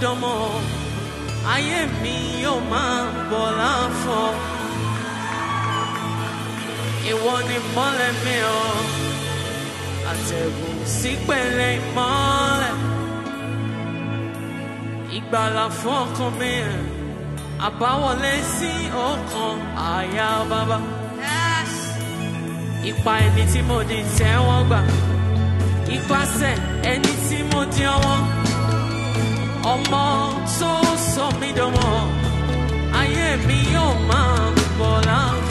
dánmọ́. Ayé mi yóò máa bọ̀ láǹfọ̀ ìwọ ni mọ́lẹ̀ mi o. Àtẹ̀gùn sípẹ̀lẹ̀ ìmọ́lẹ̀ ìgbàlà fún ọkàn mi. Àbáwọlé sí ọkàn àyà bàbá. Ipa ẹni tí mo di tẹ́wọ́ gbà. Ipasẹ̀ ẹni tí mo di ọwọ́. ọmọ tó sọ mí dánmọ́ ayé mi yóò máa bọ̀ láǹkà.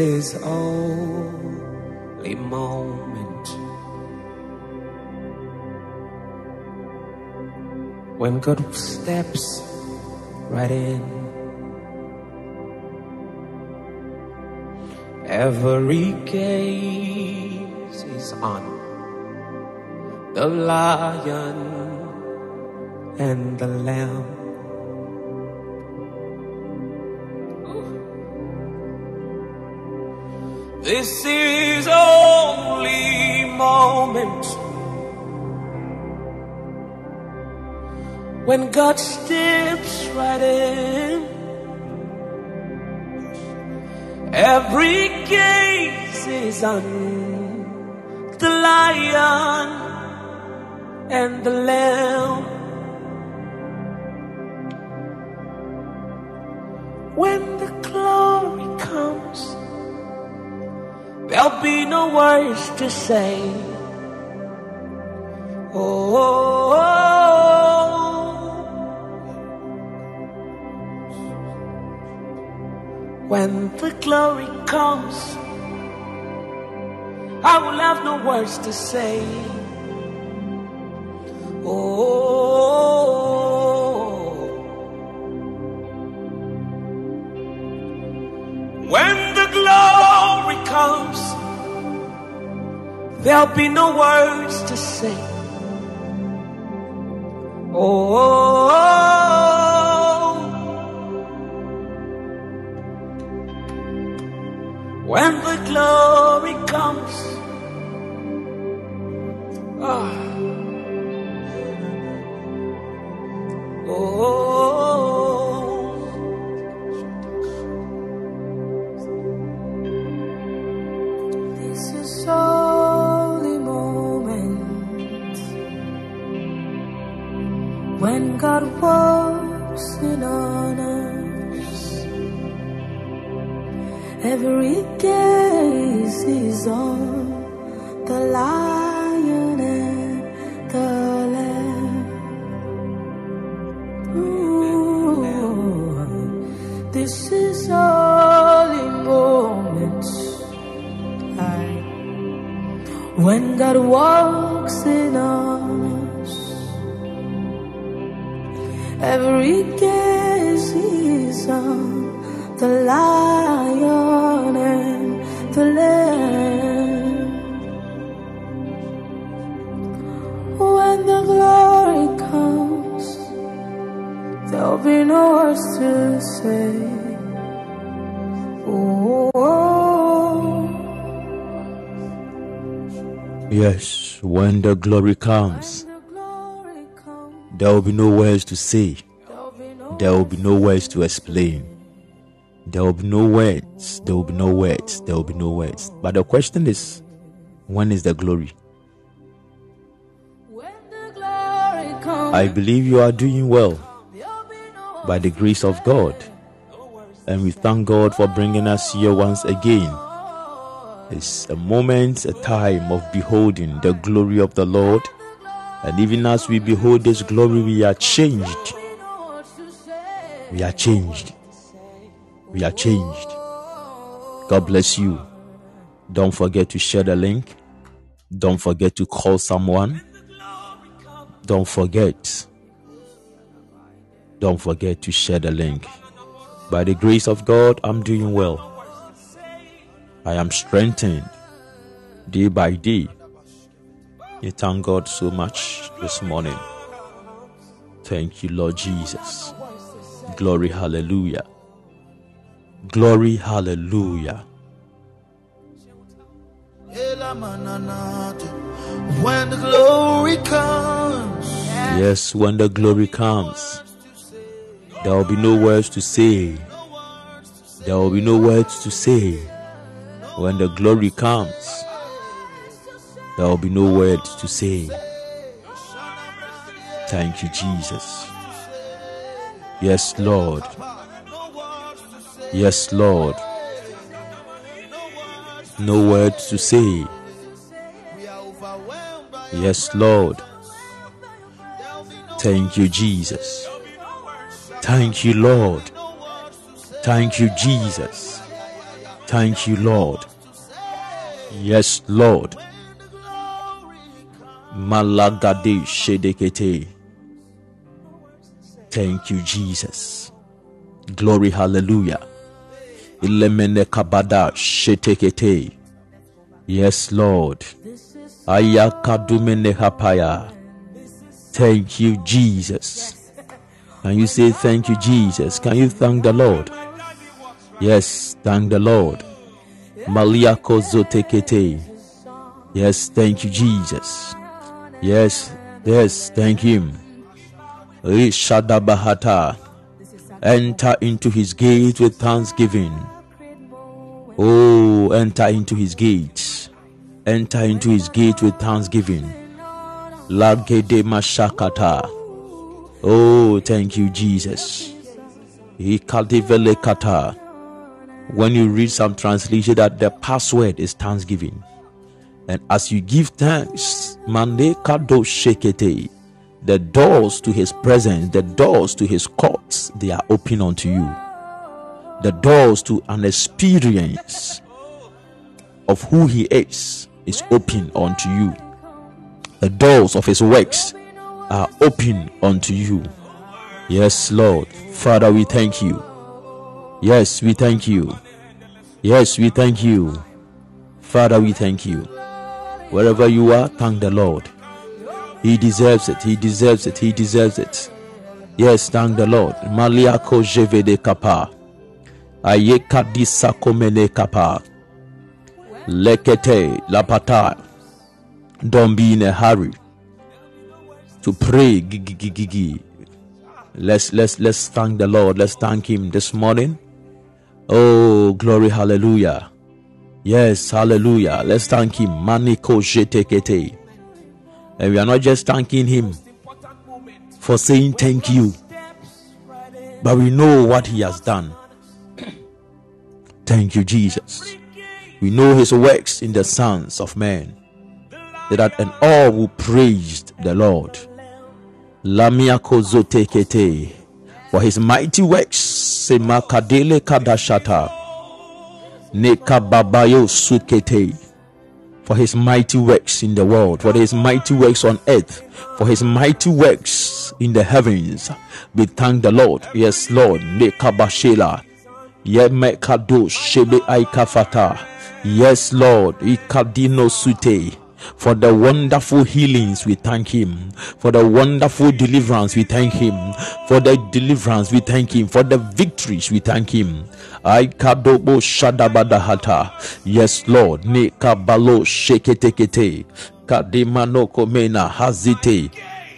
Is only moment when God steps right in. Every gaze is on the lion and the lamb. This is only moment when God steps right in. Every gaze is on the lion and the lamb. When the glory comes, there'll be no words to say. Oh, when the glory comes, I will have no words to say. Oh, there'll be no words to say. Oh, when the glory comes. Ah. Oh, God works walking on us. Every gaze is on the lion and the lamb. Ooh, this is holy moment. When God walks in on every gaze is on the lion and the lamb. When the glory comes, there'll be no words to say. Yes, when the glory comes, there will be no words to say. There will be no words to explain. There will be no words. There will be no words. There will be no words. But the question is, when is the glory? I believe you are doing well by the grace of God. And we thank God for bringing us here once again. It's a moment, a time of beholding the glory of the Lord. And even as we behold this glory, we are changed. We are changed. We are changed. God bless you. Don't forget to share the link. Don't forget to call someone. Don't forget. Don't forget to share the link. By the grace of God, I'm doing well. I am strengthened day by day. We thank God so much this morning. Thank you, Lord Jesus. Glory, hallelujah. Glory, hallelujah. When the glory comes, Yes, when the glory comes, there will be no words to say. There will be no words to say. When the glory comes, there will be no words to say. Thank you, Jesus. Yes, Lord. Yes, Lord. No words to say. Yes, Lord. Thank you, Jesus. Thank you, Lord. Thank you, Jesus. Thank you, Lord. Yes, Lord. Malagade Shedekete. Thank you, Jesus. Glory, hallelujah. Ilemene kabada shetekete. Yes, Lord. Ayakadumene hapaya. Thank you, Jesus. Can you say thank you, Jesus? Can you thank the Lord? Yes, thank the Lord. Maliako zotekete. Yes, thank you, Jesus. Yes, yes, thank Him. Rishadabahata. Enter into His gate with thanksgiving. Oh, enter into His gates. Enter into His gate with thanksgiving. Lagede mashakata. Oh, thank you, Jesus. When you read some translation, that the password is thanksgiving. And as you give thanks, mande kado shekete, the doors to his presence, the doors to his courts, they are open unto you. The doors to an experience of who he is is open unto you. The doors of his works are open unto you. Yes, Lord. Father, we thank you. Yes, we thank you. Yes, we thank you. Father, we thank you. Wherever you are, thank the Lord. He deserves it. He deserves it. He deserves it. Yes, thank the Lord. Maliako jevede kapa. Ayeka disakomene kapa. Lekete lapata. Don't be in a hurry to pray. Gigi. Let's let's let's thank the Lord. Let's thank Him this morning. Oh, glory, hallelujah. Yes, hallelujah. Let's thank Him. Maniko jetekete. And we are not just thanking Him for saying thank you. but we know what he has done. Thank you, Jesus. We know his works in the sons of men, that and all who praised the Lord. Lamiako zotekete, for his mighty works, semakadele kadashata, for his mighty works in the world, for his mighty works on earth, for his mighty works in the heavens. We thank the Lord. Yes, Lord. Nekabashela. Yemekado shebe aikafata. Yes, Lord. Ikadino sute. For the wonderful healings, we thank Him. For the wonderful deliverance, we thank Him. For the deliverance, we thank Him. For the victories, we thank Him. Aikadobo shadabadahata. Yes, Lord. Nekabalo sheketekete. Kadimano komena hazite.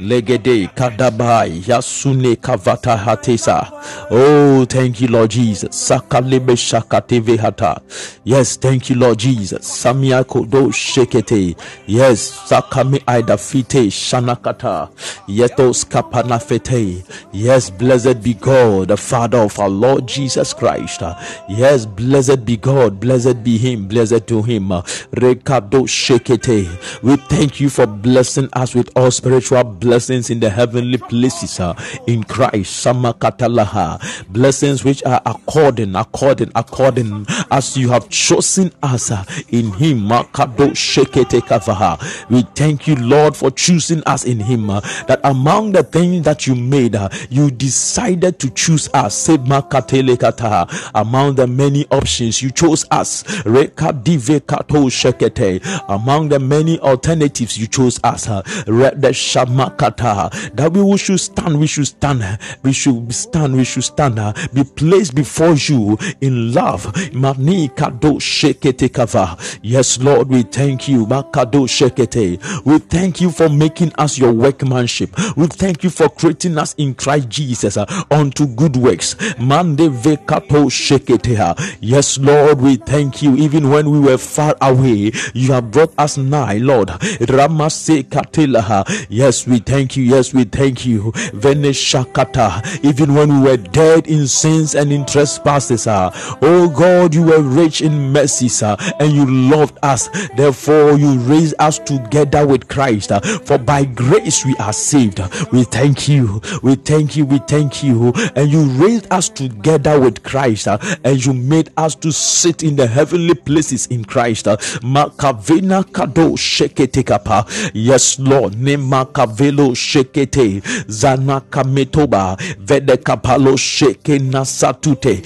Legede kadabai yasune kavata hatesa. Oh, thank you, Lord Jesus. Sakalebe shakateve hata. Yes, thank you, Lord Jesus. Samia kodo shekete. Yes, sakame aidafite shanakata. Yetos kapanafete. Yes, blessed be God, the Father of our Lord Jesus Christ. Yes, blessed be God, blessed be Him, blessed to Him. Rekado shekete. We thank you for blessing us with all spiritual blessings in the heavenly places uh, in Christ. Samakatalaha. Blessings which are according, according, according as you have chosen us uh, in Him. We thank you, Lord, for choosing us in Him. uh, that among the things that you made, uh, you decided to choose us. Among the many options, you chose us. Among the many alternatives, you chose us. That we should stand, we should stand, we should stand, we should stand, be placed before you in love. Yes, Lord, we thank you. We thank you for making us your workmanship. We thank you for creating us in Christ Jesus uh, unto good works. Yes, Lord, we thank you. Even when we were far away, you have brought us nigh, Lord. Yes, we thank you. Yes, we thank you. Even when we were dead in sins and in trespasses, uh, oh God, you were rich in mercy, sir, and you loved us. Therefore, you raised us together with Christ. for by grace we are saved. We thank you. We thank you. We thank you. And you raised us together with Christ and you made us to sit in the heavenly places in Christ. Yes, Lord. Ne makavelo shekete. Kapalo sheke nasatute.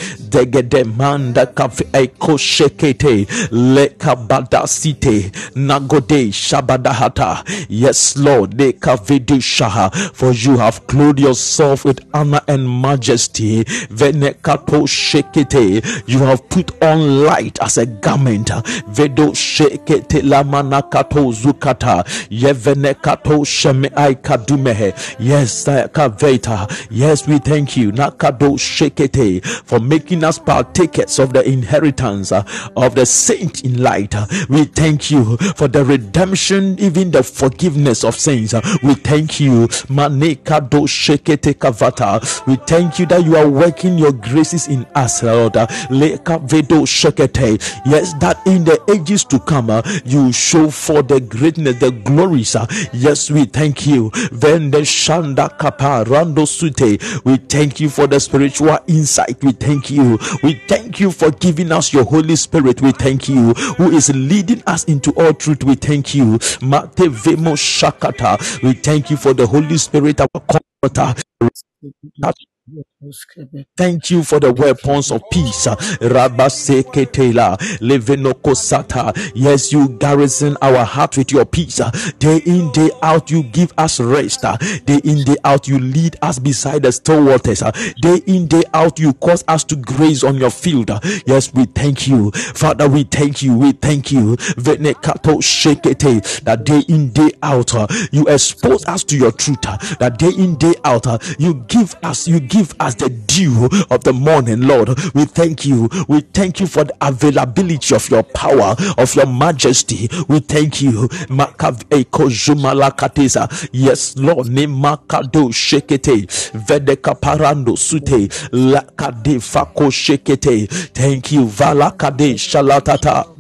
Eko shekete. Le kabada site. Nagode shabadahata. Yes, Lord. Shaha. For you have clothed yourself with honor and majesty. Vene kapo shekete. You have put on light as a garment. Vedo shekete lamana kato zukata. Yevene kato sheme ai kadumehe. Yes, kaveta. Yes, we thank you. Nakado shekete for making us partakers of the inheritance uh, of the saint in light. Uh, We thank you for the redemption, even the forgiveness of sins. Uh, We thank you. Shekete kavata. We thank you that you are working your graces in us, Lord. Leka vedo shekete. Yes, that in the ages to come, you show for the greatness, the glories. Yes, we thank you. Vende shanda kapa rando sute. We thank you for the spiritual insight. We thank you. We thank you for giving us your Holy Spirit. We thank you, who is leading us into all truth. We thank you. Shakata. We thank you for the Holy Spirit, our comforter. Thank you for the weapons of peace. Rabaseketela, levenokosata. Yes, you garrison our heart with your peace. Day in, day out, you give us rest. Day in, day out, you lead us beside the still waters. Day in, day out, you cause us to graze on your field. Yes, we thank you. Father, we thank you. We thank you. Venekato shekete. That day in, day out, you expose us to your truth. That day in, day out, you give us, you give us the dew of the morning, Lord. We thank you. We thank you for the availability of your power, of your majesty. We thank you. Yes, Lord. Ne makado shekete. Vedeka parando sute. Lakade fako shekete. Thank you. Valakade shalatata.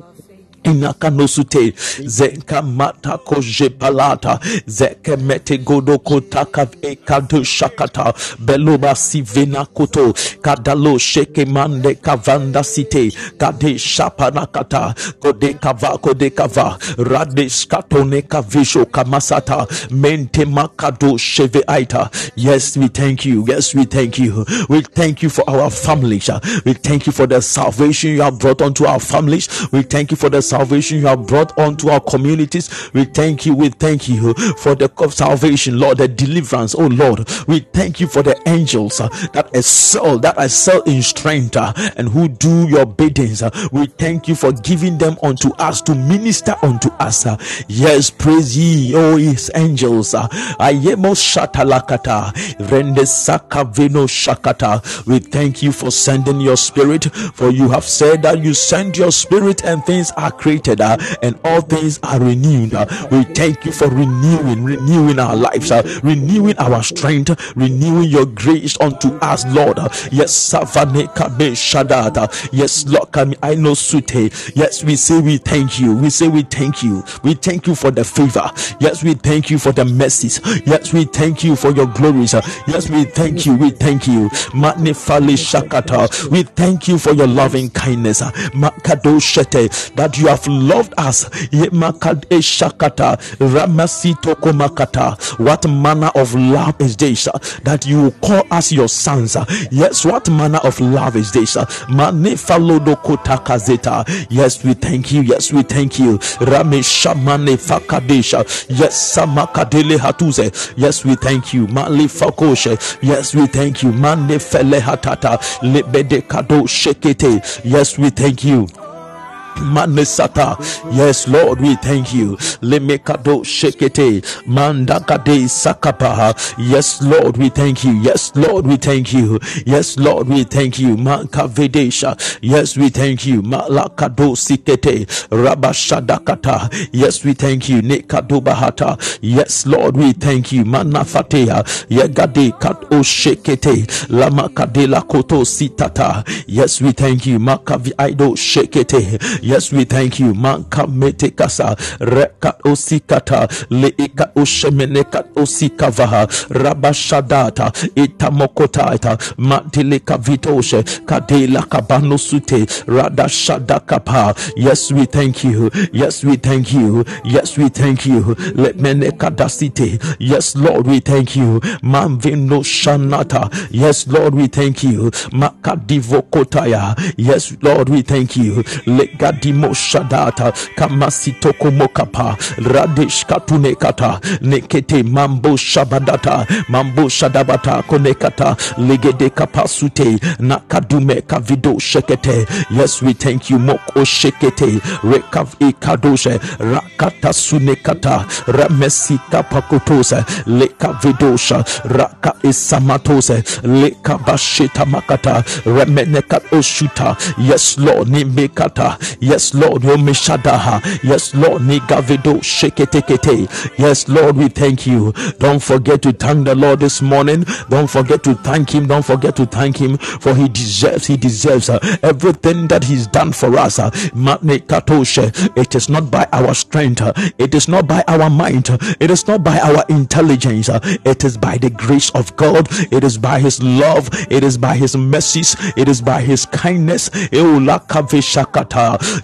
Inakanosute zenka mata koje palata. Zeke mete godo kotaka ekado shakata. Beloba sivena koto. Kadalo sheke mande kavanda site. Kade shapanakata kode kava kode kava. Rade skatone kavisho kamasata. Mente makado sheve aita. Yes we thank you. Yes we thank you. We thank you for our families. We thank you for the salvation you have brought unto our families. We thank you for the salvation you have brought onto our communities. We thank you. We thank you for the salvation, Lord, the deliverance. Oh Lord, we thank you for the angels uh, that excel, that excel in strength uh, and who do your biddings. Uh, we thank you for giving them unto us to minister unto us. Yes, praise ye, oh his angels. Ayemo shatalakata, rende sakaveno shakata. We thank you for sending your spirit, for you have said that you send your spirit and things are uh, and all things are renewed. uh. we thank you for renewing, renewing our lives, uh, renewing our strength, renewing your grace unto us, Lord. Yes, Savane Kabe Shadata. Yes, Lord, Kami I know Sute. Yes, we say we thank you. We say we thank you. We thank you for the favor. Yes, we thank you for the mercies. Yes, we thank you for your glories. Yes, we thank you. We thank you. Magnifale Shakata. We thank you for your loving kindness. Makado Shete, that you have loved us. What manner of love is this uh, that you call us your sons? uh? Yes, what manner of love is this? uh? Yes, we thank you. Yes, we thank you. Yes, Samakadele Hatuze. Yes, we thank you. Male Fakoshe. Yes, we thank you. Mane Fele Hatata. Lebede Kado Shekete. Yes, we thank you. Manesata. Yes, Lord, we thank you. Lemekado shekete. Mandakade sakapaha. Yes, Lord, we thank you. Yes, Lord, we thank you. Yes, Lord, we thank you. Mankavedesha. Yes, we thank you. Malakado sikete. Rabashadakata. Yes, we thank you. Nekado bahata. Yes, Lord, we thank you. Manafatea. Yegade kato shekete. Lamakade lakoto sitata. Yes, we thank you. Makavi aido shekete. Yes, we thank you. Manka metekasa reka osikata leika oshemeneka osikavaha rabashadata itamokotata matileka vitoshe kadela kabano sute radashadakapa. Yes, we thank you. Yes, we thank you. Yes, we thank you. Let menekadasite. Yes, Lord, we thank you. Manvino shanata. Yes, Lord, we thank you. Makadivokotaya. Yes, Lord, we thank you. Legadimo shadata. Kamasitoko mokapa. Radish katunekata. Nekete mambo shabadata. Mambo shadabata konekata. Legede kapasute. Nakadume kavido shekete. Yes, we thank you. Moko shekete. Rekav ikadoshe. Rakata sunekata. Ramesika pakotose. Leka vidosha. Raka isamatose. Leka bashita makata. Remenekat oshuta. Yes, Lord. Nimekata. Yes, Lord. Yomeshadaha. Yes, Lord. Nigavido sheketekete. Yes, Lord. We thank you. Don't forget to thank the Lord this morning. Don't forget to thank Him. Don't forget to thank Him for He deserves. He deserves uh, everything that He's done for us. Uh, it is not by our strength. uh, it is not by our mind. uh, it is not by our intelligence. uh, it is by the grace of God. It is by His love. It is by His mercies. It is by His kindness.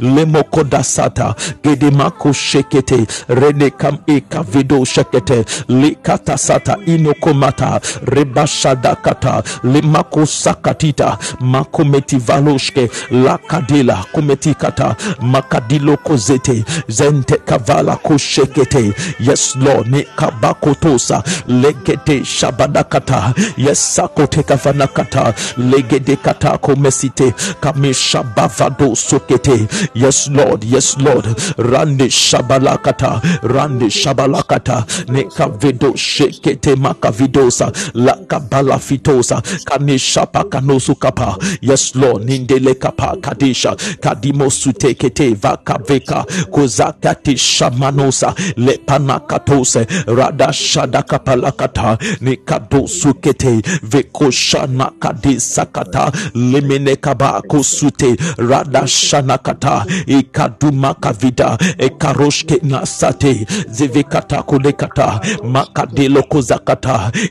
Lemokodasata, gedemako shekete, renekam ekavido shekete, likatasata inokomata, rebashadakata, lemako sakatita, makometivaloshke, lakadela, kometikata, makadilo kozete, zente kavala koshekete. Yes, Lord, ne kabakotosa, legete shabadakata, yes, sakoteka vanakata, legede kata komesite, kamishabavado sokete. Yes, Lord. Yes, Lord. Rande shabalakata. Rande shabalakata. Neka vedo shekete makavidosa. Lakabala fitosa. Kanishapa kanosu kapa. Yes, Lord. Nindele kapa kadisha. Kadimo sutekete vakaveka. Kozakati shamanosa. Lepanakatose. Rada shadakapalakata. Nikado sukete. Vekoshana kadisakata. Limene kabako sute. Rada shanakata. Ikaduma kavida. Ekaroshke. Zivikata. Makadelo.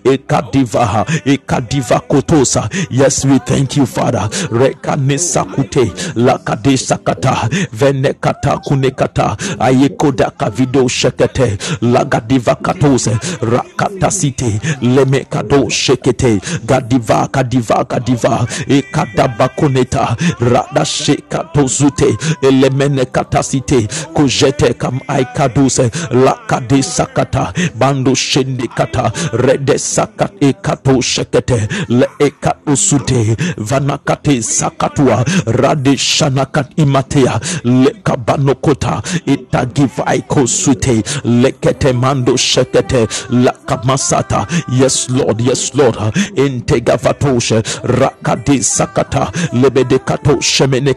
Ekadiva. Yes, we thank you, Father. Rekanesakute. Lakadesakata. Venekata kunekata. Ayekoda kavido shekete. Lagadiva katose. Rakatasite. Lemekado shekete. Gadiva kadiva kadiva. Ekadaba koneta. Rada shekatozute. Elemene katasite. Kojete kam aikaduse. Lakade sakata. Bando shende kata. Rede sakat ekato shekete. Le ekato sute. Vanakate sakatua. Rade shanakat imatea. Le kabanokota. Itagiva aiko sute. Lekete mando shekete. La kamasata. Yes, Lord. Yes, Lord. Intega vatoshe. Rakade sakata. Lebede kato shemene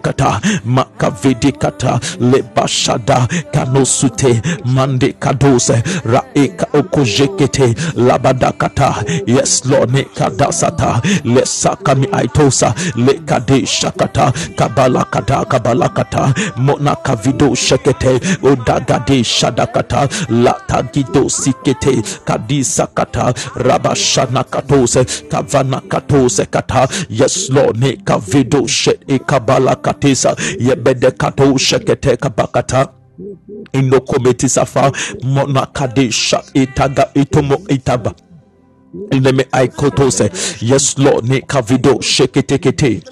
kata. Makavede kata. Lebashada. Kanosute. Mande kadose. Raeka okojekete. Labadakata. Yes, Lord. Nekadasata. Lesakami aitosa. Lekade shakata. Kabalakata. Kabalakata. Mona kavido shekete. Odagade shadakata. Latagido sikete. Kadisakata. Rabashana katose. Kavana katose kata. Yes, Lord. Nekavido shet. Ekabala katesa. Yebede kato shekete kabakata inokometi safa monakadesha itaga itomo itaba Leme aikotose. Yes, Lord. Ne kavido sheketekete.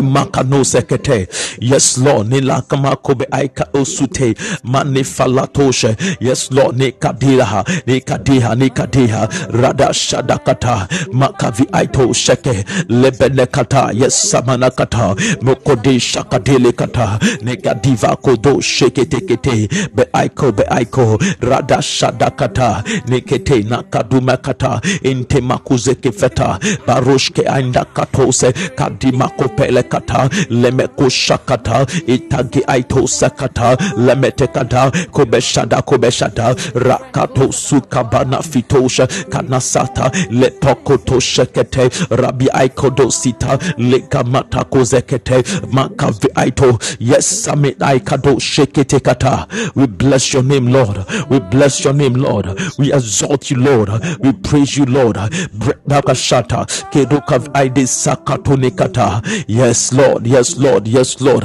Makano sekete. Yes, Lord. Ni lakama kobe aika osute. Mani falatoshe. Yes, Lord. Ni kadiha. Ni kadiha. Ni kadiha. Rada shadakata. Makavi aito sheke. Lebene kata. Yes, samana kata. Mokode shakadele kata. Ni kadiva kodo sheke tekete. Be aiko be aiko. Rada shadakata. Ni kete nakaduma kata. Inte makuzeke feta. Baroshke ainda katose. Kadima kopele kata lemeko shakata itagi aito sakata lemete kata kobeshada kobeshada rakato sukabana fitosha kanasata letokoto shekete rabi aikodo sita lekamata kozekete makavi aito. Yes sami aikado shekete kata. We bless your name lord. We bless your name lord. We exalt you lord. We praise you lord. Brekakashata kedokav aide sakatone kata yes lord. Yes lord. Yes lord.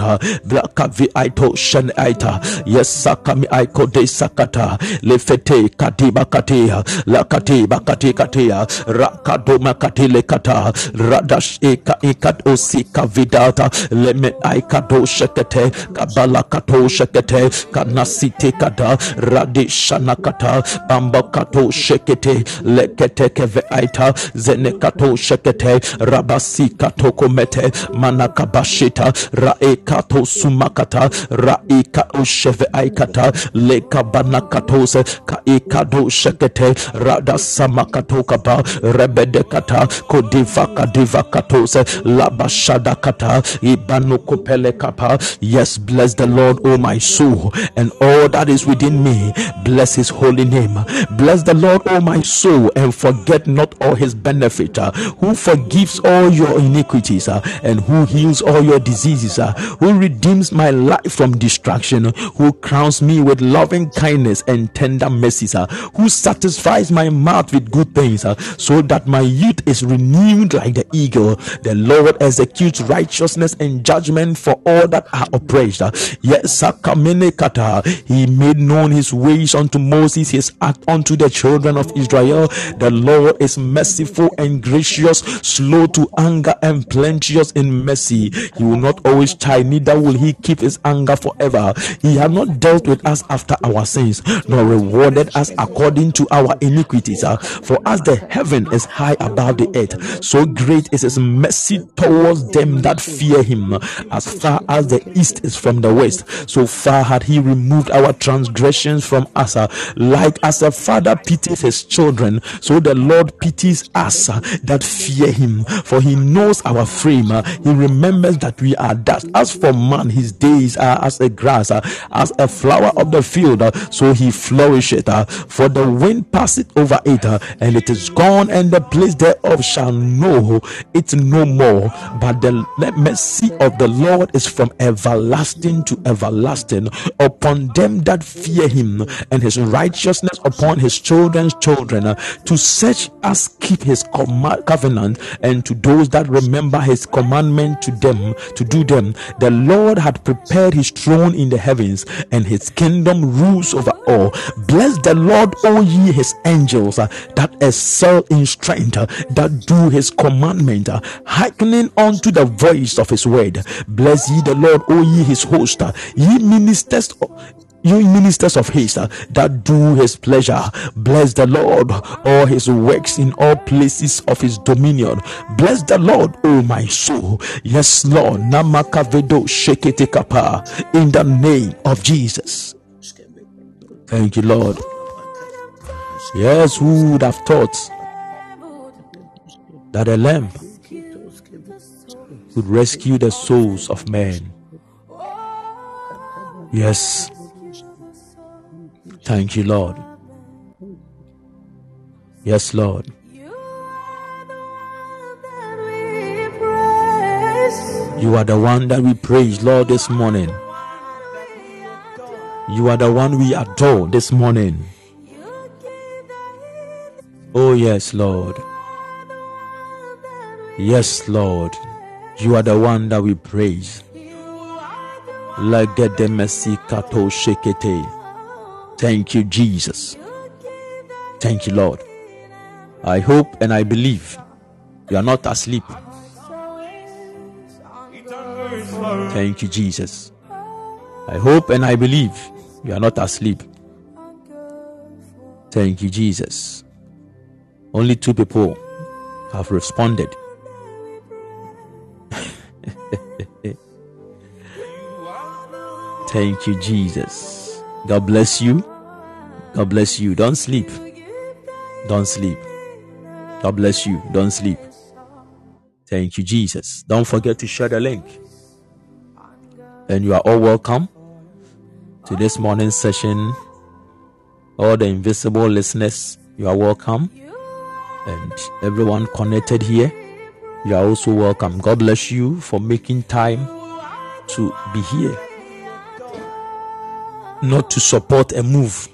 Blakavi aito shan aita. Yes sakami aiko de sakata. Lefete katiba katia la katiba kati. Katia rakado makati le kata radash eka ekat osika vidata leme aikado shekete. Kabala kato shekete. Kanasite kata. Radishana kata. Bamba kato shekete. Lekete keve aita. Zene kato shekete. Rabasi kato komete manakabashita raekato sumakata usheve aikata lekabanakatose kaikado shekete rada kodivaka divakatose kapa yes bless the lord o my soul and all that is within me. Bless his holy name. Bless the lord o my soul and forget not all his benefit uh, who forgives all your iniquities uh, and who heals all your diseases uh, who redeems my life from destruction who crowns me with loving kindness and tender mercies uh, who satisfies my mouth with good things uh, so that my youth is renewed like the eagle. The lord executes righteousness and judgment for all that are oppressed uh, yes kata, he made known his ways unto moses his act unto the children of israel. The lord is merciful and gracious slow to anger and plenteous in mercy. He will not always chide, neither will he keep his anger forever. He has not dealt with us after our sins, nor rewarded us according to our iniquities. Uh, For as the heaven is high above the earth, so great is his mercy towards them that fear him. As far as the east is from the west, so far had he removed our transgressions from us. uh, Like as a father pities his children, so the Lord pities us uh, that fear him. For he knows our frame. He remembers that we are dust. As for man, his days are as a grass, uh, as a flower of the field, uh, so he flourisheth. uh, For the wind passeth over it, and it is gone, and the place thereof shall know it no more. But the mercy of the Lord is from everlasting to everlasting upon them that fear him, and his righteousness upon his children's children, to such as keep his covenant, and to those that remember his to them to do them. The Lord had prepared his throne in the heavens, and his kingdom rules over all. Bless the Lord, all ye his angels uh, that excel in strength, uh, that do his commandment, uh, hearkening unto the voice of his word. Bless ye the Lord, all ye his host, uh, ye ministers. You ministers of his uh, that do his pleasure, bless the Lord, all his works in all places of his dominion. Bless the Lord, O my soul. Yes, Lord. Namakavedo shekete kapa in the name of Jesus. Thank you, Lord. Yes, who would have thought that a lamb would rescue the souls of men? Yes. Thank you, Lord. Yes, Lord. You are the one that we praise, Lord, this morning. You are the one we adore this morning. Oh, yes, Lord. Yes, Lord. You are the one that we praise. Legedemesi kato shekete. Thank you, Jesus. Thank you, Lord. I hope and I believe you are not asleep. Thank you, Jesus. I hope and I believe you are not asleep. Thank you, Jesus. Only two people have responded. Thank you, Jesus. God bless you. God bless you. Don't sleep. Don't sleep. God bless you. Don't sleep. Thank you, Jesus. Don't forget to share the link. And you are all welcome to this morning's session. All the invisible listeners, you are welcome. And everyone connected here, you are also welcome. God bless you for making time to be here. Not to support a move,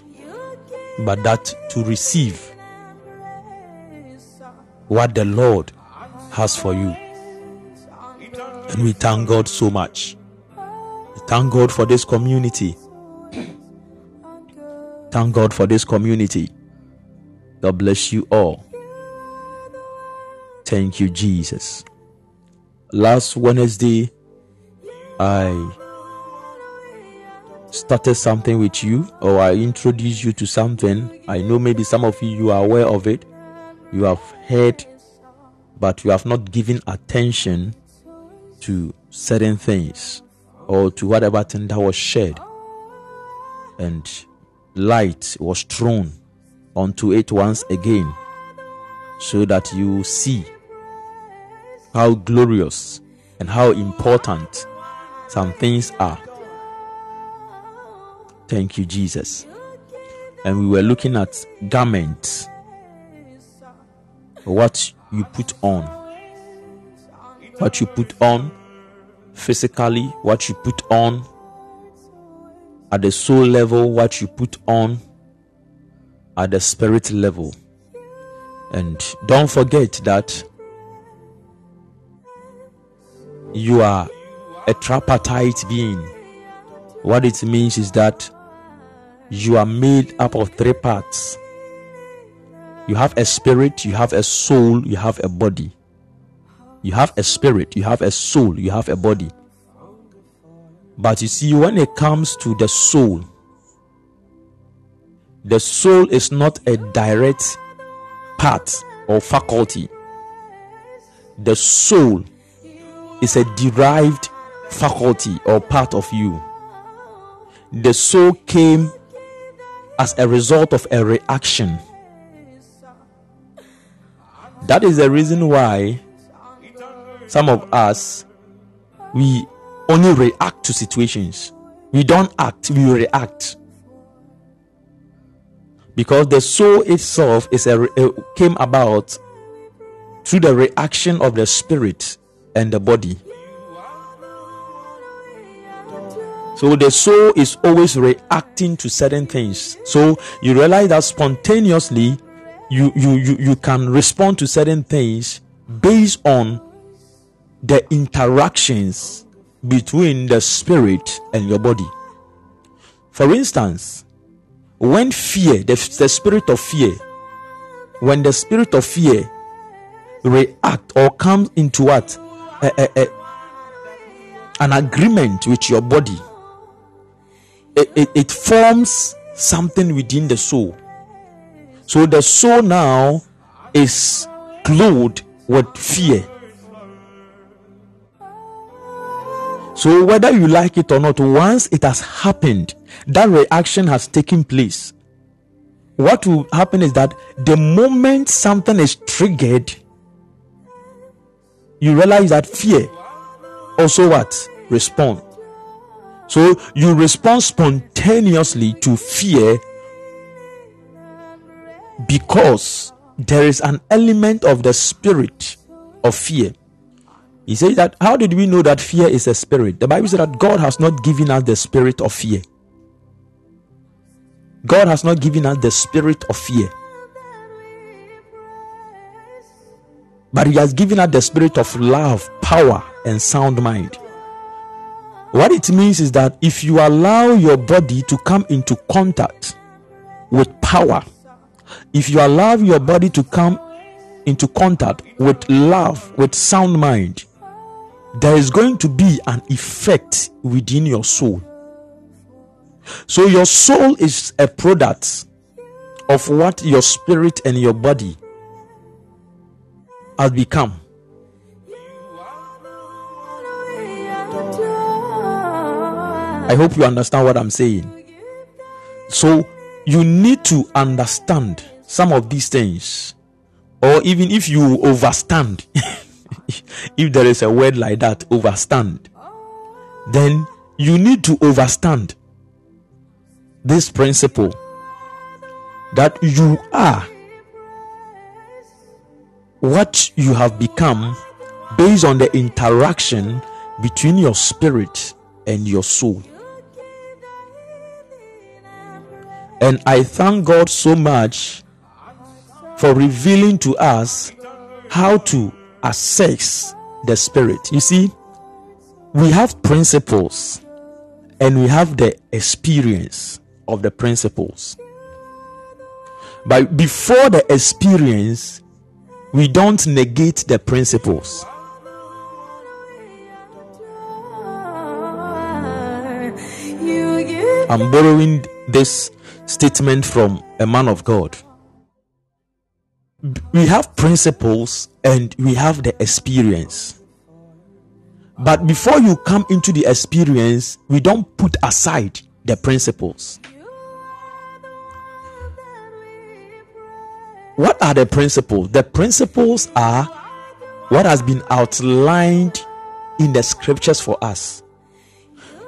but that to receive what the Lord has for you. And we thank God so much. We thank God for this community. Thank God for this community. God bless you all. Thank you, Jesus. Last Wednesday, I started something with you, or I introduced you to something. I know maybe some of you you are aware of it. You have heard, but you have not given attention to certain things or to whatever thing that was shared. And light was thrown onto it once again so that you see how glorious and how important some things are. Thank you, Jesus. And we were looking at garments, what you put on, what you put on physically, what you put on at the soul level, what you put on at the spirit level. And don't forget that you are a tripartite being. What it means is that you are made up of three parts. You have a spirit, you have a soul, you have a body. You have a spirit, you have a soul, you have a body. But you see, when it comes to the soul, the soul is not a direct part or faculty. The soul is a derived faculty or part of you. The soul came as a result of a reaction. That is the reason why some of us we only react to situations. We don't act, we react. Because the soul itself is a, a uh, came about through the reaction of the spirit and the body. So the soul is always reacting to certain things. So you realize that spontaneously you you you, you can respond to certain things based on the interactions between the spirit and your body. For instance, when fear, the, the spirit of fear, when the spirit of fear react or comes into what a, a, a, an agreement with your body, it, it, forms something within the soul. So the soul now is clothed with fear. So, whether you like it or not, once it has happened, that reaction has taken place. What will happen is that the moment something is triggered, you realize that fear also what respond. So you respond spontaneously to fear because there is an element of the spirit of fear he says that how did we know that fear is a spirit? The Bible says that God has not given us the spirit of fear. God has not given us the spirit of fear. But He has given us the spirit of love, power, and sound mind. What it means is that if you allow your body to come into contact with power, if you allow your body to come into contact with love, with sound mind, there is going to be an effect within your soul. So, your soul is a product of what your spirit and your body has become. I hope you understand what I'm saying. So, you need to understand some of these things, or even if you overstand. if there is a word like that, overstand, then you need to overstand this principle that you are what you have become based on the interaction between your spirit and your soul. And I thank God so much for revealing to us how to assess the spirit. You see, we have principles and we have the experience of the principles. But before the experience, we don't negate the principles. I'm borrowing this statement from a man of God. We have principles and we have the experience. But before you come into the experience, we don't put aside the principles. What are the principles? The principles are what has been outlined in the scriptures for us.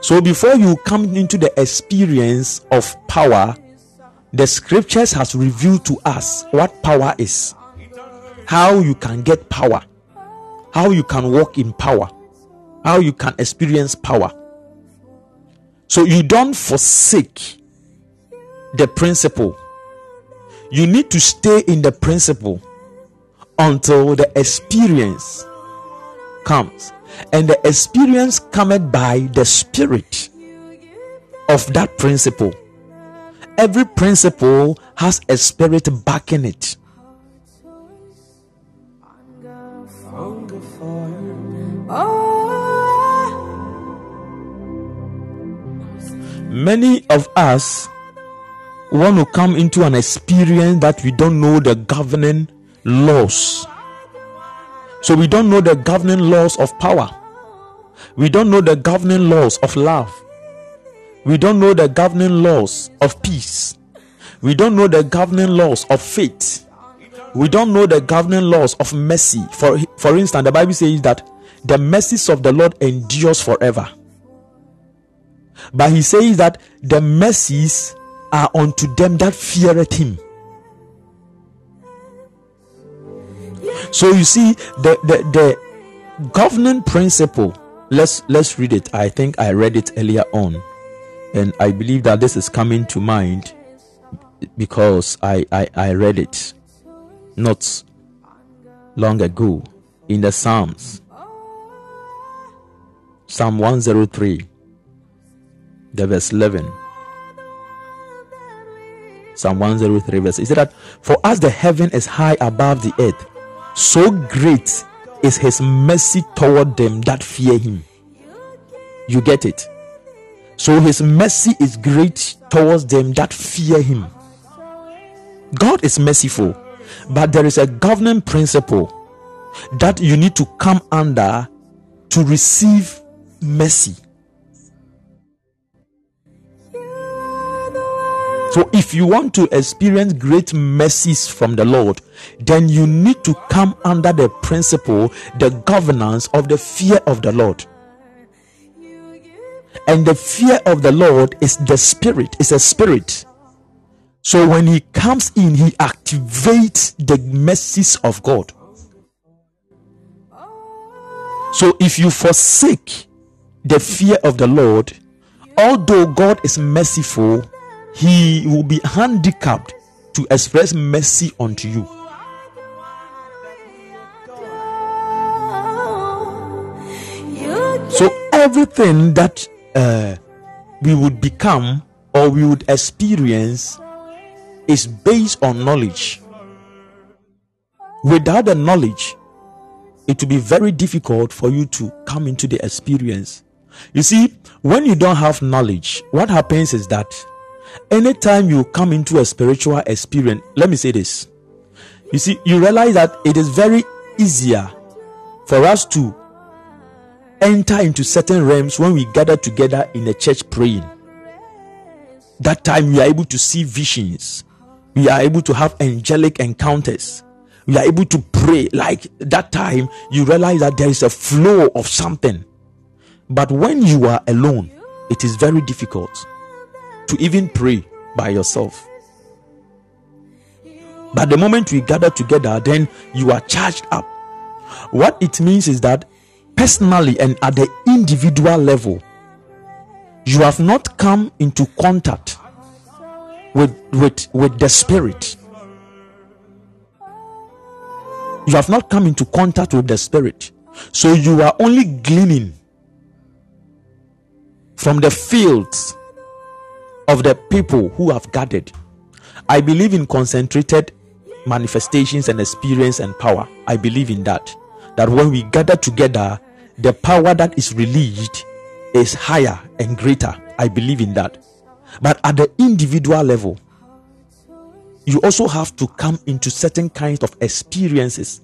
So before you come into the experience of power, the scriptures has revealed to us what power is, how you can get power, how you can walk in power, how you can experience power. So you don't forsake the principle. You need to stay in the principle until the experience comes. And the experience cometh by the spirit of that principle. Every principle has a spirit backing it. Many of us want to come into an experience that we don't know the governing laws. So we don't know the governing laws of power. We don't know the governing laws of love. We don't know the governing laws of peace. We don't know the governing laws of faith. We don't know the governing laws of mercy. For, for instance, the Bible says that the mercies of the Lord endures forever. But he says that the mercies are unto them that feareth him. So you see the the, the governing principle. Let's let's read it. I think I read it earlier on, and I believe that this is coming to mind because I I, I read it not long ago in the Psalms. Psalm 103, the verse 11. Psalm 103 verse. Said that for as the heaven is high above the earth, so great is his mercy toward them that fear him. You get it? So his mercy is great towards them that fear him. God is merciful, but there is a governing principle that you need to come under to receive mercy. So, if you want to experience great mercies from the Lord, then you need to come under the principle, the governance of the fear of the Lord. And the fear of the Lord is the spirit, it's a spirit. So, when He comes in, He activates the mercies of God. So, if you forsake the fear of the Lord, although God is merciful, he will be handicapped to express mercy unto you. So everything that uh, we would become or we would experience is based on knowledge. Without the knowledge, it will be very difficult for you to come into the experience. You see, when you don't have knowledge, what happens is that anytime you come into a spiritual experience, let me say this. You see, you realize that it is very easier for us to enter into certain realms when we gather together in a church praying. That time we are able to see visions, we are able to have angelic encounters, we are able to pray. Like that time, you realize that there is a flow of something. But when you are alone, it is very difficult to even pray by yourself. But the moment we gather together, then you are charged up. What it means is that personally and at the individual level, you have not come into contact with, with, with the spirit. You have not come into contact with the spirit. So you are only gleaning from the fields of the people who have gathered. I believe in concentrated manifestations and experience and power. I believe in that. That when we gather together, the power that is released is higher and greater. I believe in that. But at the individual level, you also have to come into certain kinds of experiences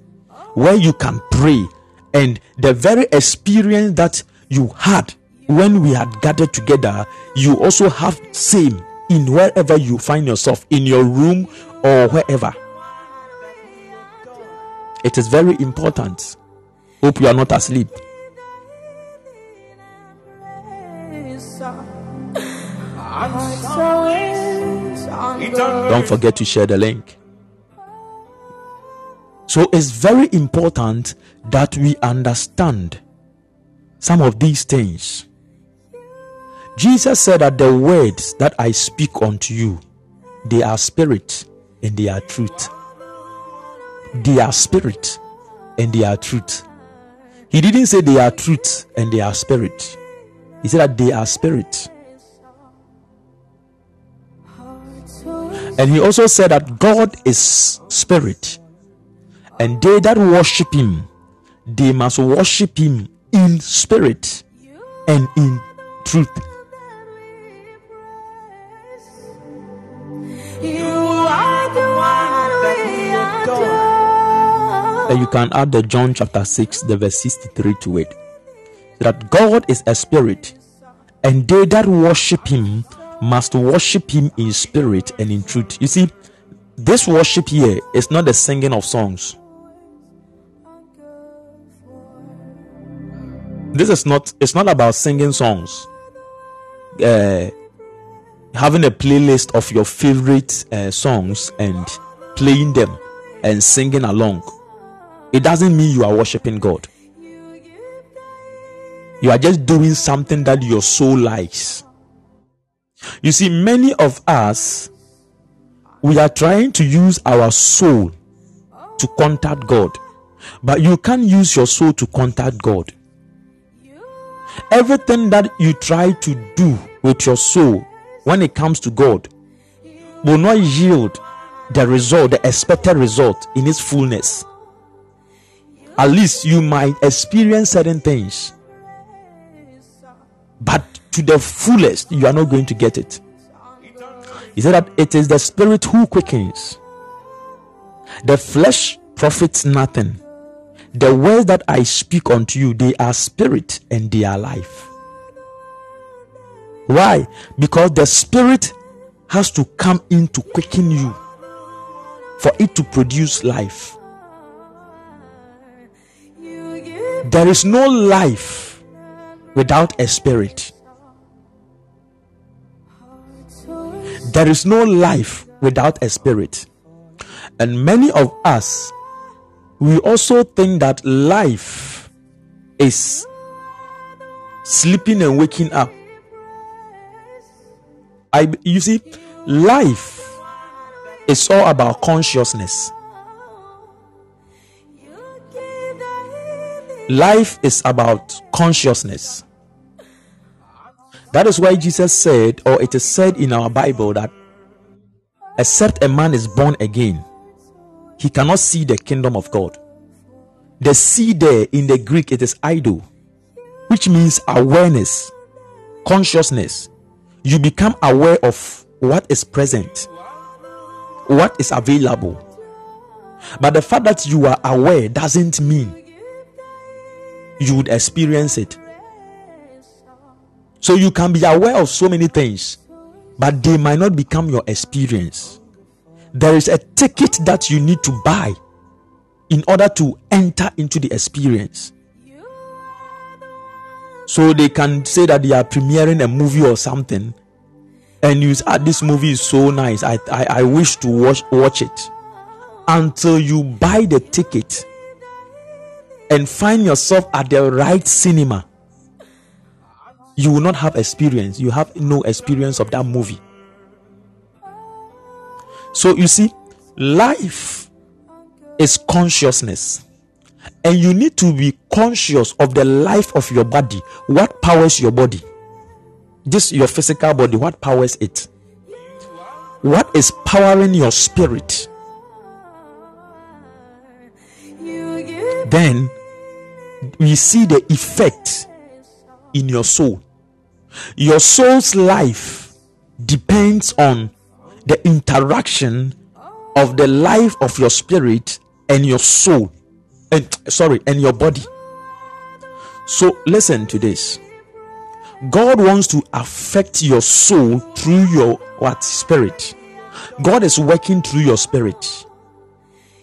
where you can pray and the very experience that you had when we had gathered together you also have same in wherever you find yourself in your room or wherever it is very important hope you are not asleep don't forget to share the link so it's very important that we understand some of these things Jesus said that the words that I speak unto you, they are spirit and they are truth. They are spirit and they are truth. He didn't say they are truth and they are spirit. He said that they are spirit. And he also said that God is spirit. And they that worship him, they must worship him in spirit and in truth. And you can add the John chapter 6, the verse 63 to it. That God is a spirit, and they that worship him must worship him in spirit and in truth. You see, this worship here is not the singing of songs. This is not it's not about singing songs. Uh, having a playlist of your favorite uh, songs and playing them and singing along. It doesn't mean you are worshiping God. You are just doing something that your soul likes. You see, many of us, we are trying to use our soul to contact God, but you can't use your soul to contact God. Everything that you try to do with your soul when it comes to God will not yield the result, the expected result in its fullness. At least you might experience certain things, but to the fullest, you are not going to get it. He said that it is the spirit who quickens, the flesh profits nothing. The words that I speak unto you, they are spirit and they are life. Why? Because the spirit has to come in to quicken you for it to produce life. There is no life without a spirit. There is no life without a spirit. And many of us, we also think that life is sleeping and waking up. I you see, life is all about consciousness. Life is about consciousness. That is why Jesus said, or it is said in our Bible, that except a man is born again, he cannot see the kingdom of God. The see there in the Greek, it is idol, which means awareness, consciousness. You become aware of what is present, what is available. But the fact that you are aware doesn't mean you would experience it. So you can be aware of so many things, but they might not become your experience. There is a ticket that you need to buy in order to enter into the experience. So they can say that they are premiering a movie or something, and you say, ah, this movie is so nice. I, I, I wish to watch watch it. Until you buy the ticket and find yourself at the right cinema, you will not have experience. You have no experience of that movie. So you see, life is consciousness. And you need to be conscious of the life of your body. What powers your body? This your physical body, what powers it? What is powering your spirit? Then we see the effect in your soul. Your soul's life depends on the interaction of the life of your spirit and your soul. And sorry and your body. So listen to this. God wants to affect your soul through your what spirit. God is working through your spirit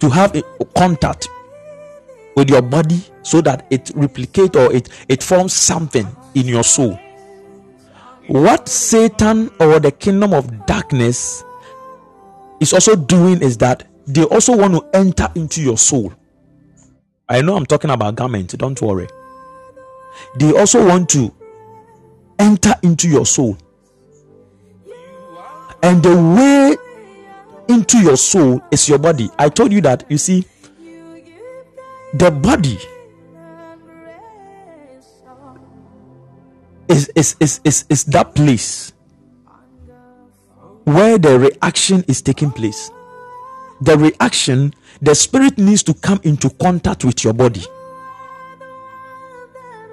to have a contact with your body so that it replicate or it it forms something in your soul what satan or the kingdom of darkness is also doing is that they also want to enter into your soul. I know I'm talking about garment, don't worry. They also want to enter into your soul. And the way into your soul is your body. I told you that, you see, the body is, is, is, is, is that place where the reaction is taking place. The reaction, the spirit needs to come into contact with your body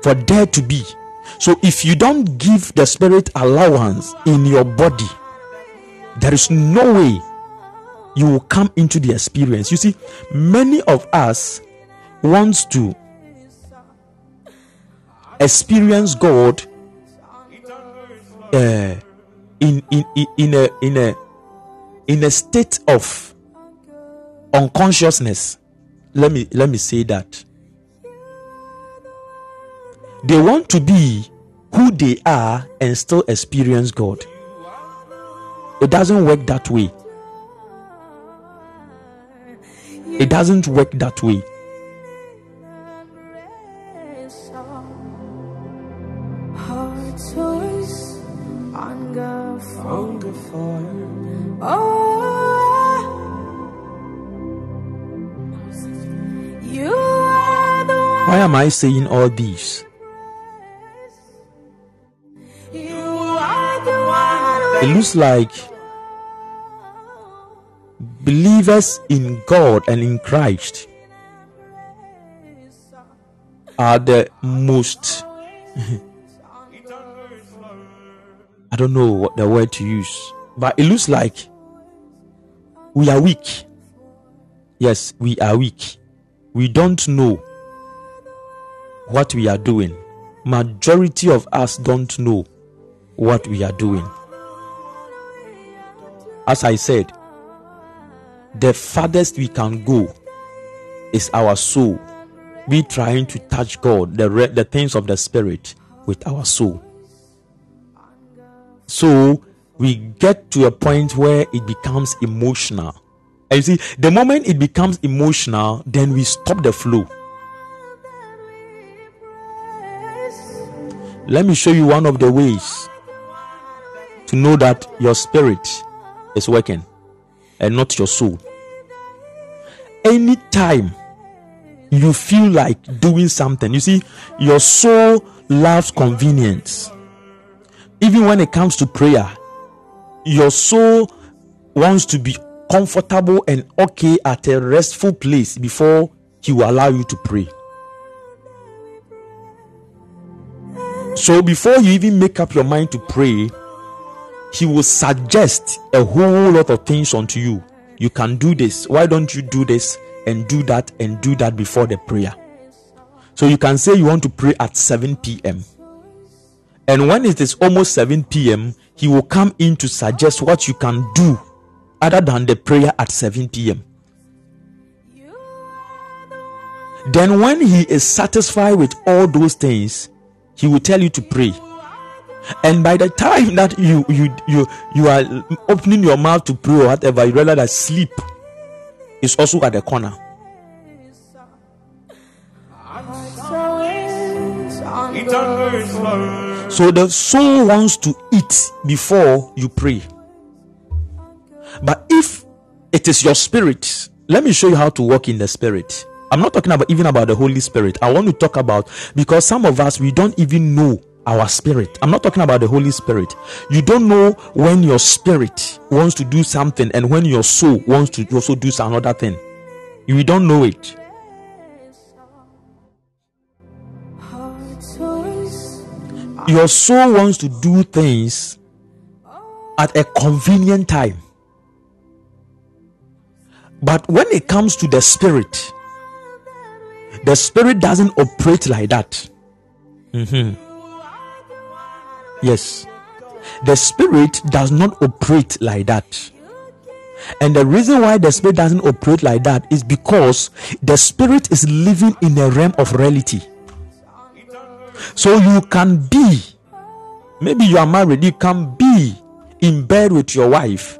for there to be. So if you don't give the spirit allowance in your body, there is no way you will come into the experience. You see, many of us wants to experience God uh, in, in in in a in a in a state of unconsciousness. Let me let me say that they want to be who they are and still experience God. It doesn't work that way. It doesn't work that way. I saying all this? You are the one. It looks like believers in God and in Christ are the most I don't know what the word to use, but it looks like we are weak. Yes, we are weak. We don't know what we are doing. Majority of us don't know what we are doing. As I said, the farthest we can go is our soul. We trying to touch God, the re- the things of the spirit with our soul. So we get to a point where it becomes emotional. And you see, the moment it becomes emotional, then we stop the flow. Let me show you one of the ways to know that your spirit is working and not your soul. Anytime you feel like doing something, you see, your soul loves convenience. Even when it comes to prayer, your soul wants to be comfortable and okay at a restful place before he will allow you to pray. So before you even make up your mind to pray, he will suggest a whole lot of things unto you. You can do this. Why don't you do this and do that and do that before the prayer? So you can say you want to pray at 7 p.m. And when it is almost 7 p.m., he will come in to suggest what you can do other than the prayer at 7 p.m. Then, when he is satisfied with all those things, he will tell you to pray. And by the time that you you you you are opening your mouth to pray or whatever, you realize that sleep is also at the corner. So the soul wants to eat before you pray. But if it is your spirit, let me show you how to walk in the spirit. I'm not talking about even about the Holy Spirit. I want to talk about because some of us we don't even know our spirit. I'm not talking about the Holy Spirit. You don't know when your spirit wants to do something and when your soul wants to also do another thing. You don't know it. Your soul wants to do things at a convenient time. But when it comes to the spirit, the spirit doesn't operate like that. Mhm. Yes. The spirit does not operate like that. And the reason why the spirit doesn't operate like that is because the spirit is living in a realm of reality. So you can be, maybe you are married, you can be in bed with your wife,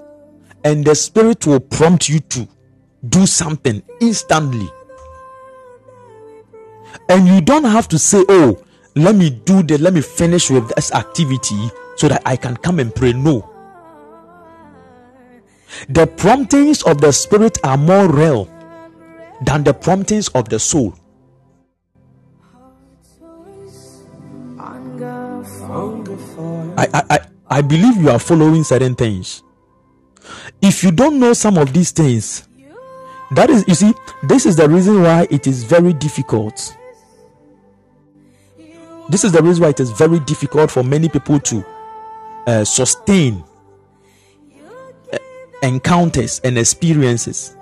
and the spirit will prompt you to do something instantly. And you don't have to say, Oh, let me do this, let me finish with this activity so that I can come and pray. No. The promptings of the spirit are more real than the promptings of the soul. I, I, I, I believe you are following certain things. If you don't know some of these things, that is, you see, this is the reason why it is very difficult This is the reason why it is very difficult for many people to uh, sustain uh, encounters and experiences.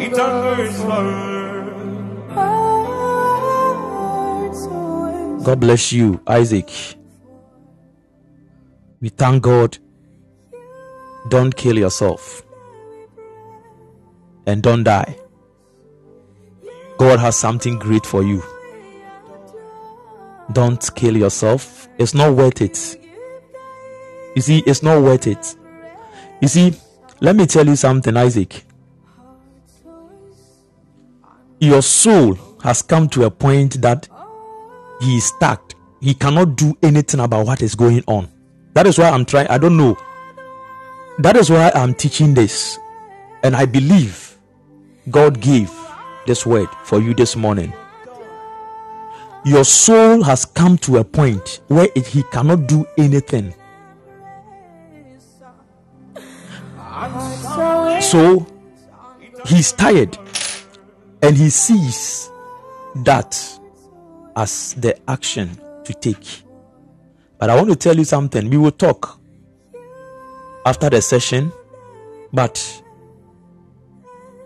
It hungers for God bless you, Isaac. We thank God. Don't kill yourself and don't die. God has something great for you. Don't kill yourself. It's not worth it. You see, it's not worth it. You see, let me tell you something, Isaac. Your soul has come to a point that he is stuck. He cannot do anything about what is going on. That is why I'm trying. I don't know. That is why I'm teaching this. And I believe God gave this word for you this morning. Your soul has come to a point where it, he cannot do anything. So he's tired and he sees that as the action to take. But I want to tell you something. We will talk after the session, but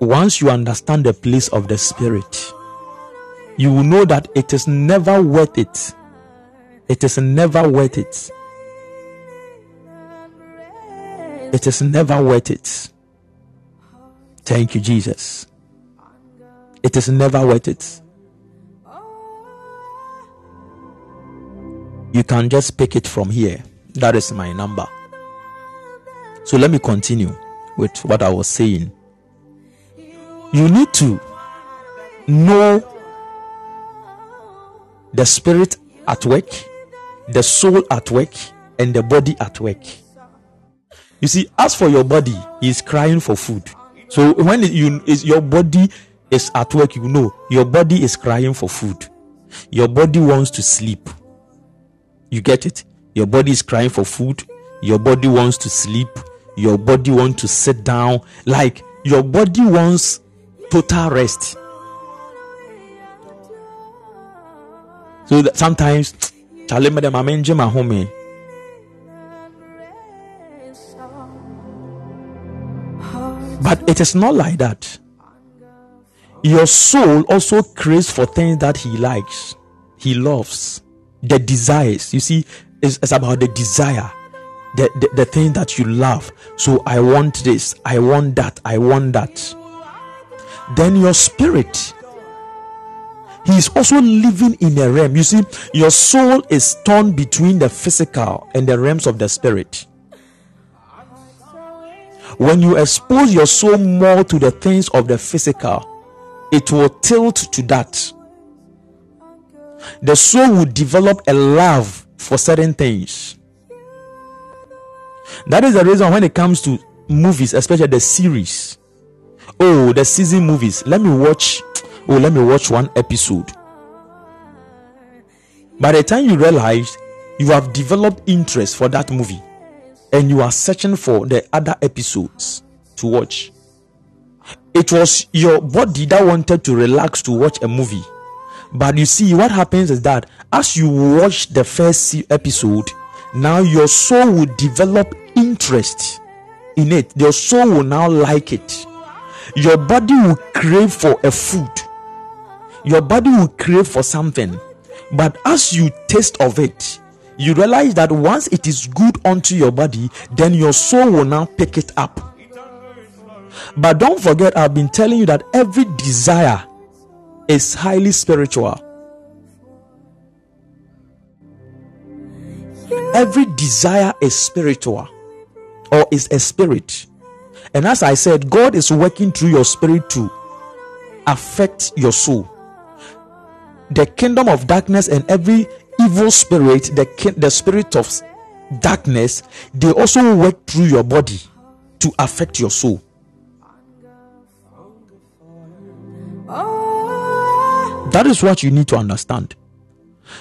once you understand the place of the Spirit, you will know that it is never worth it. It is never worth it. It is never worth it. Thank you, Jesus. It is never worth it. You can just pick it from here. That is my number. So let me continue with what I was saying. You need to know the spirit at work, the soul at work, and the body at work. You see, as for your body, he's crying for food. So when you is your body is at work, you know your body is crying for food. Your body wants to sleep. You get it? Your body is crying for food. Your body wants to sleep. Your body wants to sit down. Like your body wants total rest. So that sometimes, Charlie, madam, I'm enjoying my home. But it is not like that. Your soul also craves for things that he likes, he loves, the desires. You see, it's, it's about the desire, the, the, the thing that you love. So I want this, I want that, I want that. Then your spirit, he is also living in a realm. You see, your soul is torn between the physical and the realms of the spirit when you expose your soul more to the things of the physical, it will tilt to that. The soul will develop a love for certain things. That is the reason when it comes to movies, especially the series. Oh, the season movies. Let me watch. Oh, let me watch one episode. By the time you realize you have developed interest for that movie, and you are searching for the other episodes to watch. It was your body that wanted to relax to watch a movie. But you see, what happens is that as you watch the first episode, now your soul will develop interest in it. Your soul will now like it. Your body will crave for a food. Your body will crave for something. But as you taste of it, you realize that once it is good unto your body, then your soul will now pick it up. But don't forget, I've been telling you that every desire is highly spiritual. Every desire is spiritual or is a spirit. And as I said, God is working through your spirit to affect your soul. The kingdom of darkness and every evil spirit, the, the spirit of darkness, they also work through your body to affect your soul. That is what you need to understand.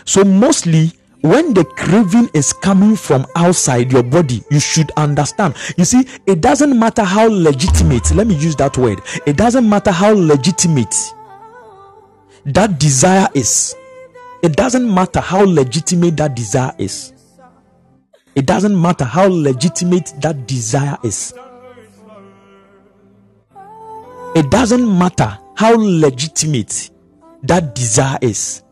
So, mostly when the craving is coming from outside your body, you should understand. You see, it doesn't matter how legitimate, let me use that word, it doesn't matter how legitimate that desire is, it doesn't matter how legitimate that desire is. It doesn't matter how legitimate that desire is. It doesn't matter how legitimate that desire is.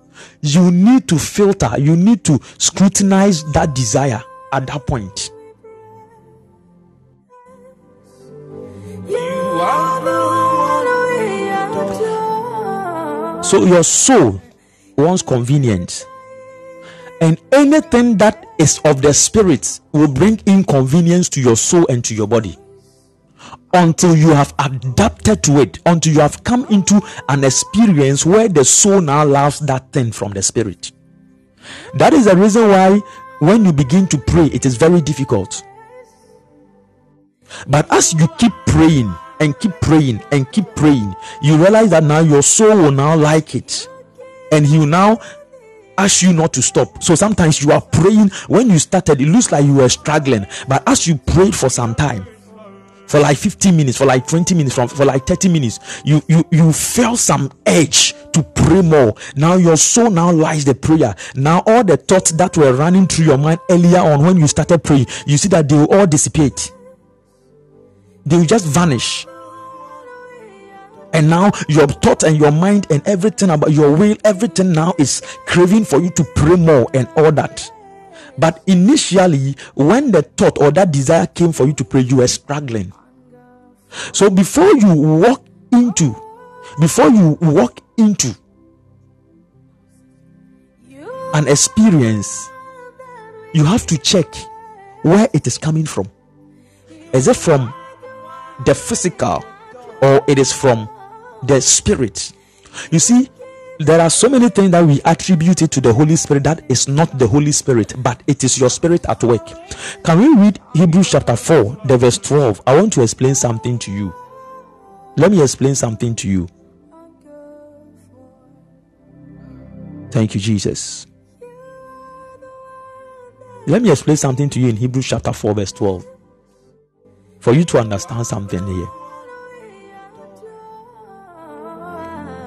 You need to filter, you need to scrutinize that desire at that point. So your soul wants convenience. And anything that is of the spirit will bring inconvenience to your soul and to your body until you have adapted to it, until you have come into an experience where the soul now loves that thing from the spirit. That is the reason why when you begin to pray, it is very difficult. But as you keep praying and keep praying and keep praying, you realize that now your soul will now like it. And he will now ask you not to stop. So sometimes you are praying when you started, it looks like you were struggling. But as you prayed for some time, for like 15 minutes, for like 20 minutes, for, for like 30 minutes, you you you felt some edge to pray more. Now your soul now lies the prayer. Now all the thoughts that were running through your mind earlier on when you started praying, you see that they will all dissipate. They will just vanish. And now your thought and your mind and everything about your will, everything now is craving for you to pray more and all that. But initially, when the thought or that desire came for you to pray, you were struggling. So before you walk into, before you walk into an experience, you have to check where it is coming from. Is it from the physical or it is from the spirit? You see, there are so many things that we attribute it to the Holy Spirit that is not the Holy Spirit, but it is your spirit at work. Can we read Hebrews chapter 4, the verse 12? I want to explain something to you. Let me explain something to you. Thank you, Jesus. Let me explain something to you in Hebrews chapter 4, verse 12. For you to understand something here.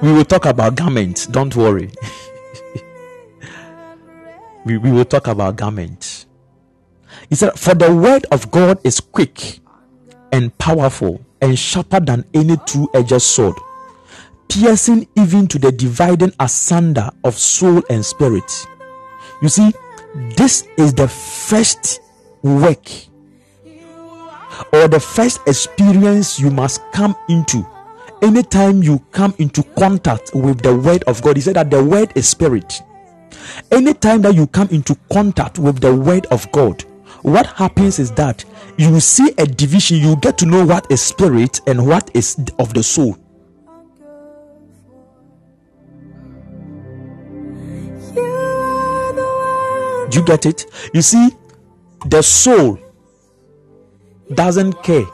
We will talk about garments, don't worry. we, we will talk about garments. He said, For the word of God is quick and powerful and sharper than any two edged sword, piercing even to the dividing asunder of soul and spirit. You see, this is the first work or the first experience you must come into anytime you come into contact with the word of God, he said that the word is spirit. Anytime that you come into contact with the word of God, what happens is that you see a division, you get to know what is spirit and what is of the soul. Do you get it? You see, the soul doesn't care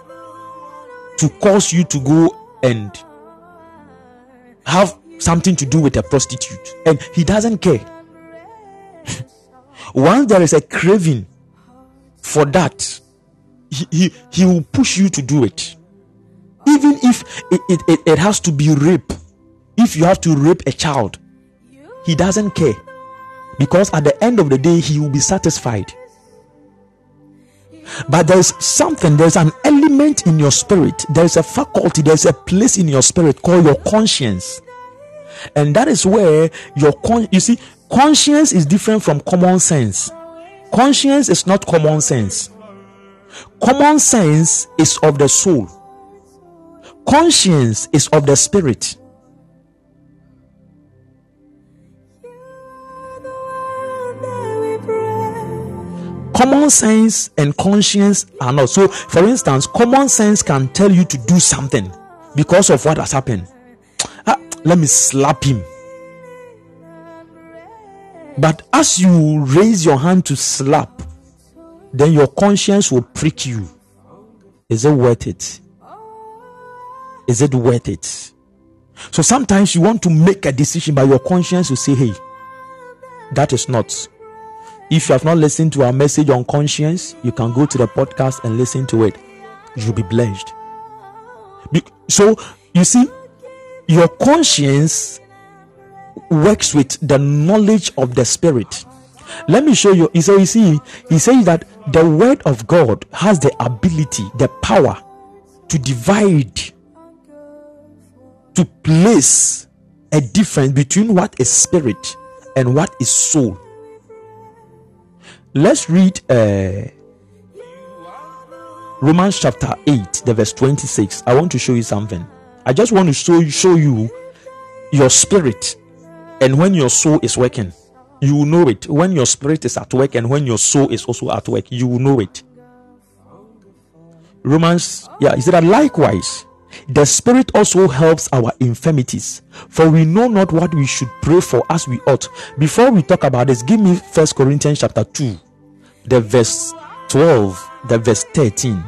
to cause you to go and have something to do with a prostitute. And he doesn't care. Once there is a craving for that he, he, he will push you to do it. Even if it, it, it, it has to be rape. If you have to rape a child he doesn't care. Because at the end of the day he will be satisfied but there's something, there's an element in your spirit, there's a faculty, there's a place in your spirit called your conscience. And that is where your con you see, conscience is different from common sense. Conscience is not common sense. Common sense is of the soul. Conscience is of the spirit. Common sense and conscience are not. So for instance common sense can tell you to do something because of what has happened. Ah, let me slap him. But as you raise your hand to slap then your conscience will prick you. Is it worth it? Is it worth it? So sometimes you want to make a decision but your conscience will say hey that is not if you have not listened to our message on conscience, you can go to the podcast and listen to it. You'll be blessed. So, you see, your conscience works with the knowledge of the spirit. Let me show you. He says, you see, he says that the word of God has the ability, the power to divide, to place a difference between what is spirit and what is soul. Let's read uh, Romans chapter 8, the verse 26. I want to show you something. I just want to show you, show you your spirit and when your soul is working you will know it when your spirit is at work and when your soul is also at work you will know it romans yeah is that likewise the spirit also helps our infirmities. For we know not what we should pray for as we ought. Before we talk about this give me first corinthians chapter 2 the verse 12 the verse 13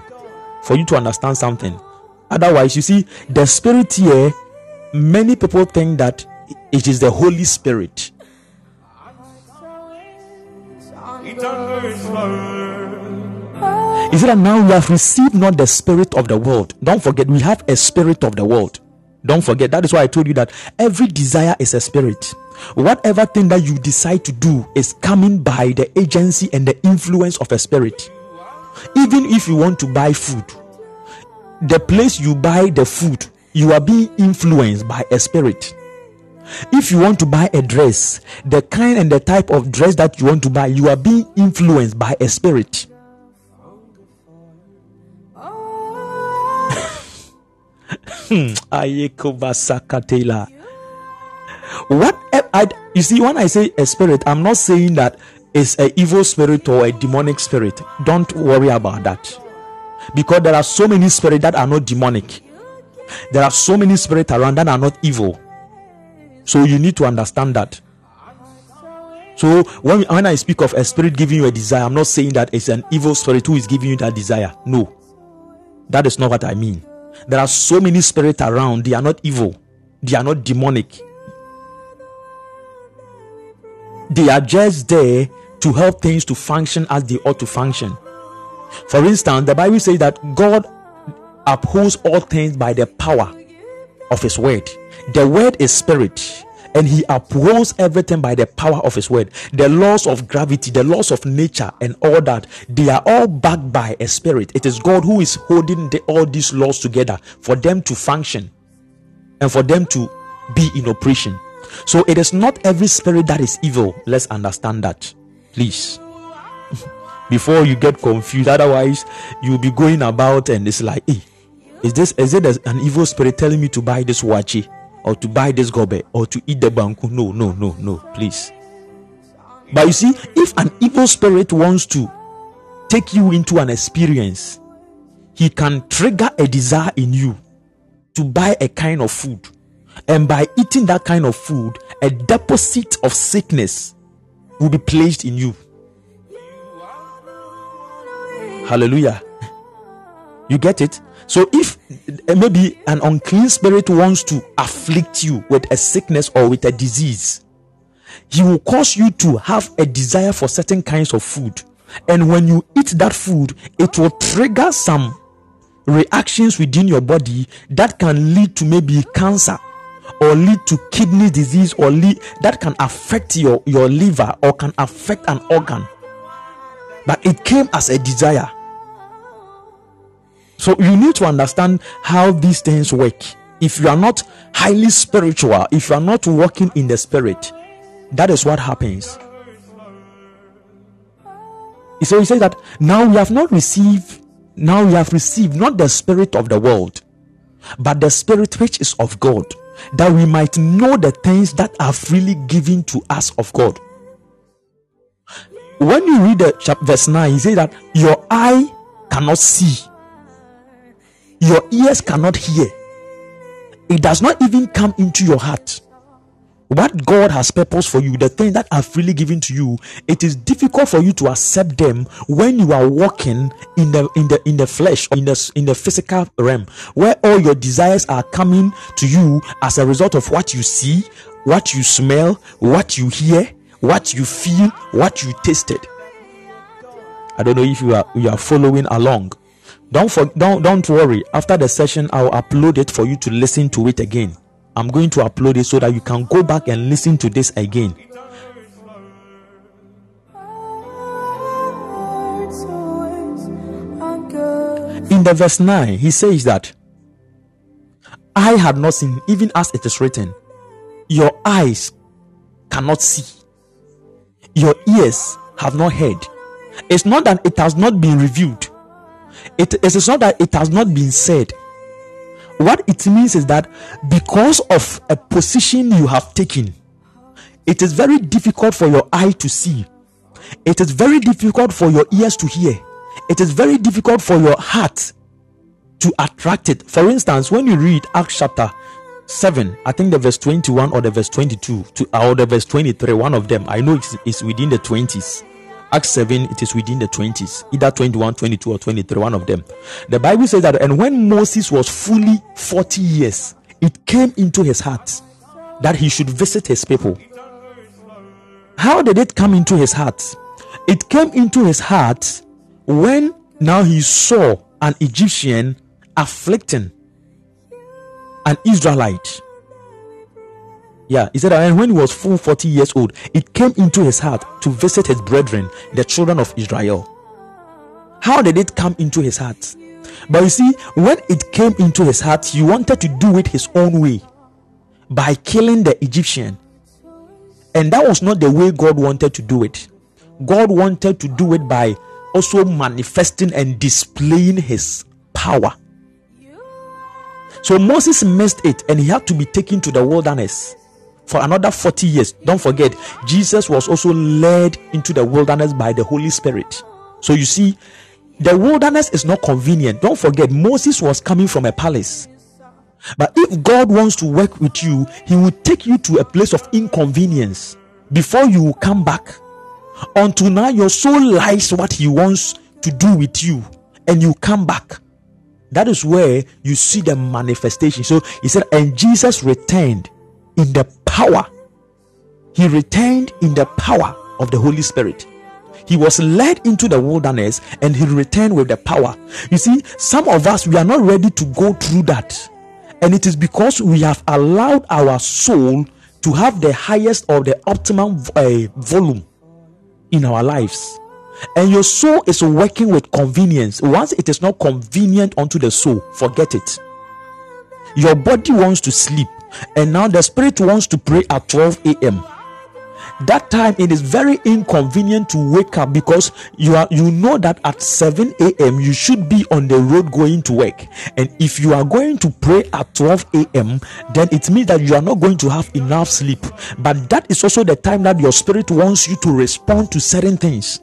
for you to understand something. Otherwise you see the spirit here many people think that it is the holy spirit. He said that now we have received not the spirit of the world. Don't forget, we have a spirit of the world. Don't forget, that is why I told you that every desire is a spirit. Whatever thing that you decide to do is coming by the agency and the influence of a spirit. Even if you want to buy food, the place you buy the food, you are being influenced by a spirit. If you want to buy a dress, the kind and the type of dress that you want to buy, you are being influenced by a spirit. What eh, I, you see when I say a spirit, I'm not saying that it's an evil spirit or a demonic spirit. Don't worry about that. Because there are so many spirits that are not demonic. There are so many spirits around that are not evil. So you need to understand that. So when, when I speak of a spirit giving you a desire, I'm not saying that it's an evil spirit who is giving you that desire. No. That is not what I mean. There are so many spirits around, they are not evil, they are not demonic. They are just there to help things to function as they ought to function. For instance, the Bible says that God upholds all things by the power of His word. The word is spirit, and He upholds everything by the power of His word. The laws of gravity, the laws of nature, and all that they are all backed by a spirit. It is God who is holding the, all these laws together for them to function and for them to be in operation. So it is not every spirit that is evil. Let's understand that, please. Before you get confused, otherwise you'll be going about and it's like, hey, is this is it an evil spirit telling me to buy this waakye or to buy this gobe or to eat the banku? No, no, no, no, please. But you see, if an evil spirit wants to take you into an experience, he can trigger a desire in you to buy a kind of food. And by eating that kind of food, a deposit of sickness will be placed in you. Hallelujah. You get it? So if uh, maybe an unclean spirit wants to afflict you with a sickness or with a disease, he will cause you to have a desire for certain kinds of food. And when you eat that food, it will trigger some reactions within your body that can lead to maybe cancer or lead to kidney disease or lead, that can affect your, your liver or can affect an organ. But it came as a desire. So you need to understand how these things work. If you are not highly spiritual, if you are not walking in the spirit, that is what happens. So he says that now we have not received, now we have received not the spirit of the world, but the spirit which is of God, that we might know the things that are freely given to us of God. When you read the chapter verse 9, he says that your eye cannot see, your ears cannot hear, it does not even come into your heart. What God has purpose for you, the things that are freely given to you, it is difficult for you to accept them when you are walking in the in the in the flesh, in the in the physical realm, where all your desires are coming to you as a result of what you see, what you smell, what you hear, what you feel, what you tasted. I don't know if you are you are following along. Don't for, don't don't worry. After the session, I'll upload it for you to listen to it again. I'm going to upload it so that you can go back and listen to this again. In the verse 9, he says that I had not seen, even as it is written, your eyes cannot see, your ears have not heard. It's not that it has not been revealed, it is not that it has not been said. What it means is that because of a position you have taken, it is very difficult for your eye to see, it is very difficult for your ears to hear, it is very difficult for your heart to attract it. For instance, when you read Acts chapter 7, I think the verse 21 or the verse 22 to or the verse 23, one of them, I know it's, it's within the 20s. Acts 7, it is within the 20s, either 21, 22, or 23, one of them. The Bible says that, and when Moses was fully 40 years, it came into his heart that he should visit his people. How did it come into his heart? It came into his heart when now he saw an Egyptian afflicting an Israelite. Yeah, he said, and when he was full 40 years old, it came into his heart to visit his brethren, the children of Israel. How did it come into his heart? But you see, when it came into his heart, he wanted to do it his own way by killing the Egyptian. And that was not the way God wanted to do it. God wanted to do it by also manifesting and displaying his power. So Moses missed it and he had to be taken to the wilderness for another 40 years. Don't forget, Jesus was also led into the wilderness by the Holy Spirit. So you see, the wilderness is not convenient. Don't forget, Moses was coming from a palace. But if God wants to work with you, He will take you to a place of inconvenience before you come back. Until now, your soul likes what He wants to do with you, and you come back. That is where you see the manifestation. So He said, and Jesus returned in the power. He returned in the power of the Holy Spirit. He was led into the wilderness and he returned with the power. You see, some of us, we are not ready to go through that. And it is because we have allowed our soul to have the highest or the optimum uh, volume in our lives. And your soul is working with convenience. Once it is not convenient unto the soul, forget it. Your body wants to sleep, and now the spirit wants to pray at 12 a.m that time it is very inconvenient to wake up because you are you know that at 7 a.m you should be on the road going to work. And if you are going to pray at 12 a.m then it means that you are not going to have enough sleep. But that is also the time that your spirit wants you to respond to certain things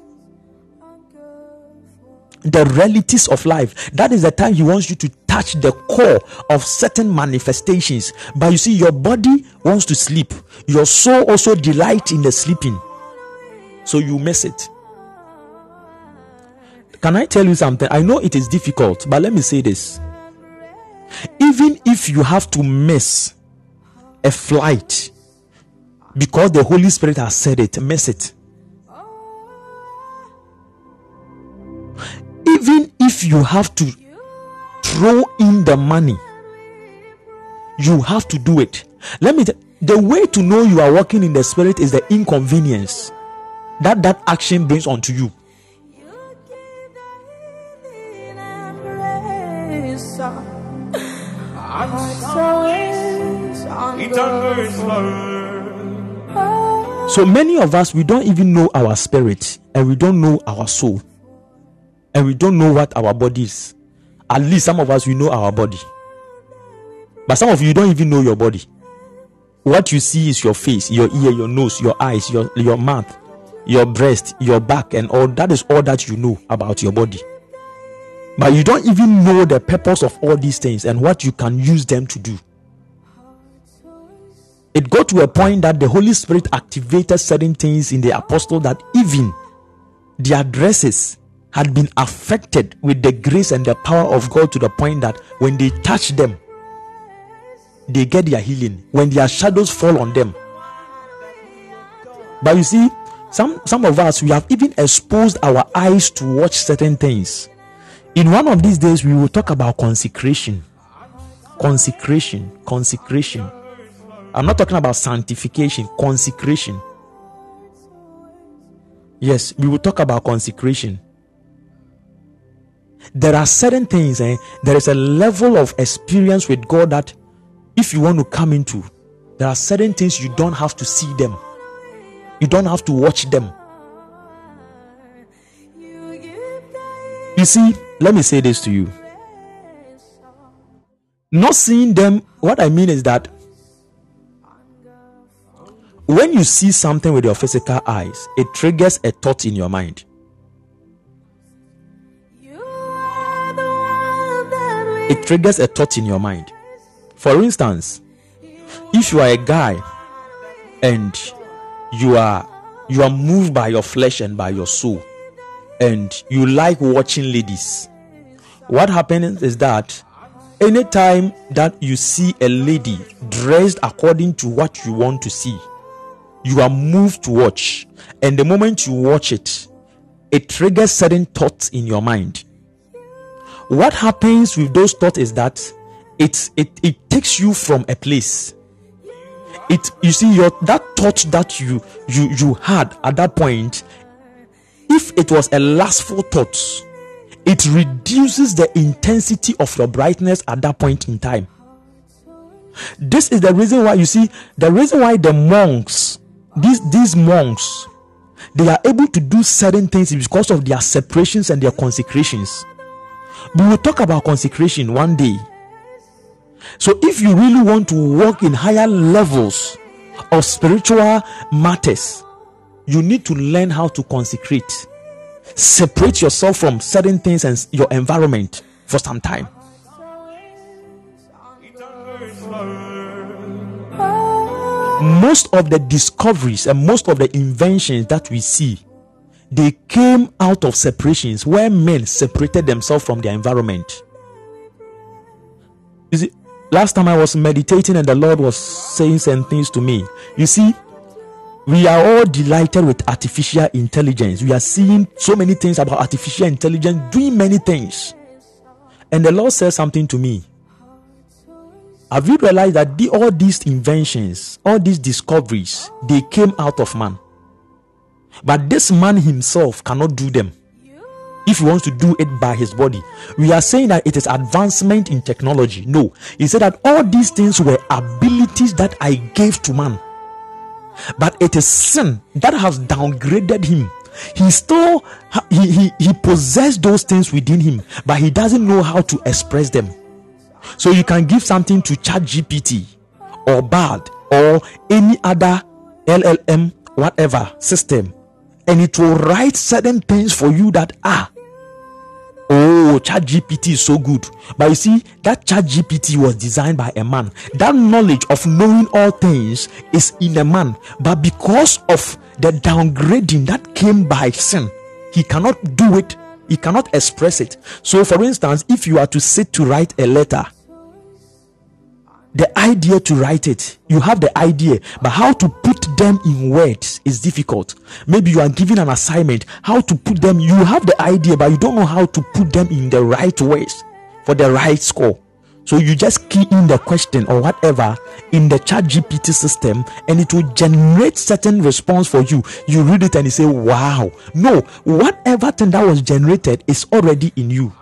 the realities of life. That is the time he wants you to touch the core of certain manifestations. But you see your body wants to sleep. Your soul also delight in the sleeping. So you miss it. Can i tell you something? I know it is difficult but let me say this. Even if you have to miss a flight because the holy spirit has said it miss it even if you have to throw in the money you have to do it. Let me tell the way to know you are walking in the spirit is the inconvenience that that action brings onto you. So many of us we don't even know our spirit and we don't know our soul and we don't know what our body is. At least some of us we know our body. But some of you don't even know your body. What you see is your face your ear your nose your eyes your your mouth your breast your back and all. That is all that you know about your body. But you don't even know the purpose of all these things and what you can use them to do. It got to a point that the holy spirit activated certain things in the apostle that even their dresses had been affected with the grace and the power of God to the point that when they touch them, they get their healing. When their shadows fall on them. But you see, some some of us we have even exposed our eyes to watch certain things. In one of these days, we will talk about consecration. Consecration, consecration. I'm not talking about sanctification, consecration. Yes, we will talk about consecration. There are certain things, eh? there is a level of experience with God that if you want to come into, there are certain things you don't have to see them, you don't have to watch them. You see, let me say this to you. Not seeing them, what I mean is that when you see something with your physical eyes, it triggers a thought in your mind. It triggers a thought in your mind. For instance, if you are a guy and you are you are moved by your flesh and by your soul and you like watching ladies what happens is that anytime that you see a lady dressed according to what you want to see you are moved to watch and the moment you watch it it triggers certain thoughts in your mind what happens with those thoughts is that it it, it takes you from a place. It you see your that thought that you you you had at that point if it was a lustful thought it reduces the intensity of your brightness at that point in time. This is the reason why you see the reason why the monks these these monks they are able to do certain things because of their separations and their consecrations we will talk about consecration one day so, if you really want to walk in higher levels of spiritual matters, you need to learn how to consecrate, separate yourself from certain things and your environment for some time. Most of the discoveries and most of the inventions that we see, they came out of separations where men separated themselves from their environment. You see, last time I was meditating and the Lord was saying some things to me. You see, we are all delighted with artificial intelligence. We are seeing so many things about artificial intelligence doing many things. And the Lord said something to me. Have you realized that the, all these inventions, all these discoveries, they came out of man? But this man himself cannot do them if he wants to do it by his body. We are saying that it is advancement in technology. No, he said that all these things were abilities that I gave to man, but it is sin that has downgraded him. He still he, he, he possessed those things within him, but he doesn't know how to express them. So you can give something to Chat GPT or BARD or any other LLM whatever system, and it will write certain things for you that are Oh, Chat GPT is so good. But you see, that Chat GPT was designed by a man. That knowledge of knowing all things is in a man. But because of the downgrading that came by sin, he cannot do it, he cannot express it. So, for instance, if you are to sit to write a letter, the idea to write it. You have the idea but how to put them in words is difficult. Maybe you are given an assignment how to put them you have the idea but you don't know how to put them in the right ways for the right score. So you just key in the question or whatever in the chat gpt system and it will generate certain response for you. You read it and you say wow. No whatever thing that was generated is already in you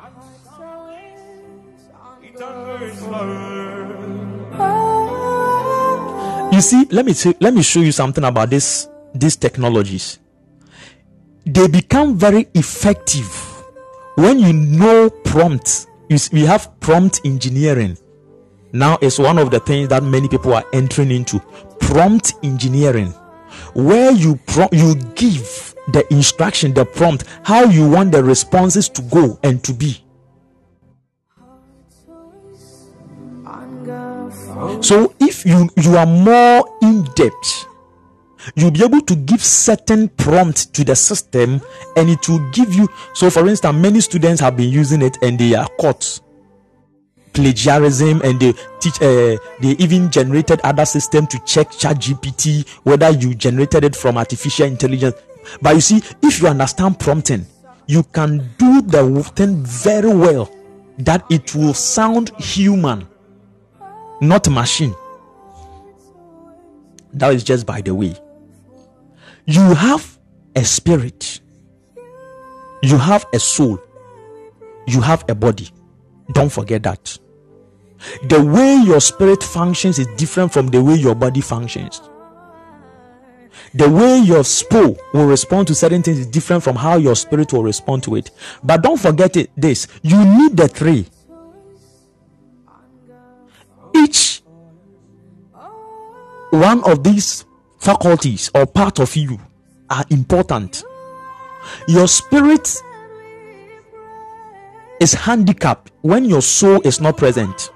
you see let me let me show you something about this these technologies. They become very effective when you know prompt you see, we have prompt engineering. Now it's one of the things that many people are entering into. Prompt engineering. Where you pro- you give the instruction the prompt how you want the responses to go and to be So if you you are more in depth, you'll be able to give certain prompt to the system and it will give you so for instance many students have been using it and they are caught. Plagiarism and they teach uh, they even generated other system to check chat gpt whether you generated it from artificial intelligence. But you see if you understand prompting you can do the thing very well that it will sound human not machine. That is just by the way. You have a spirit, you have a soul, you have a body. Don't forget that. The way your spirit functions is different from the way your body functions. The way your soul will respond to certain things is different from how your spirit will respond to it. But don't forget it, this you need the three. Each one of these faculties or part of you are important. Your spirit is handicapped when your soul is not present.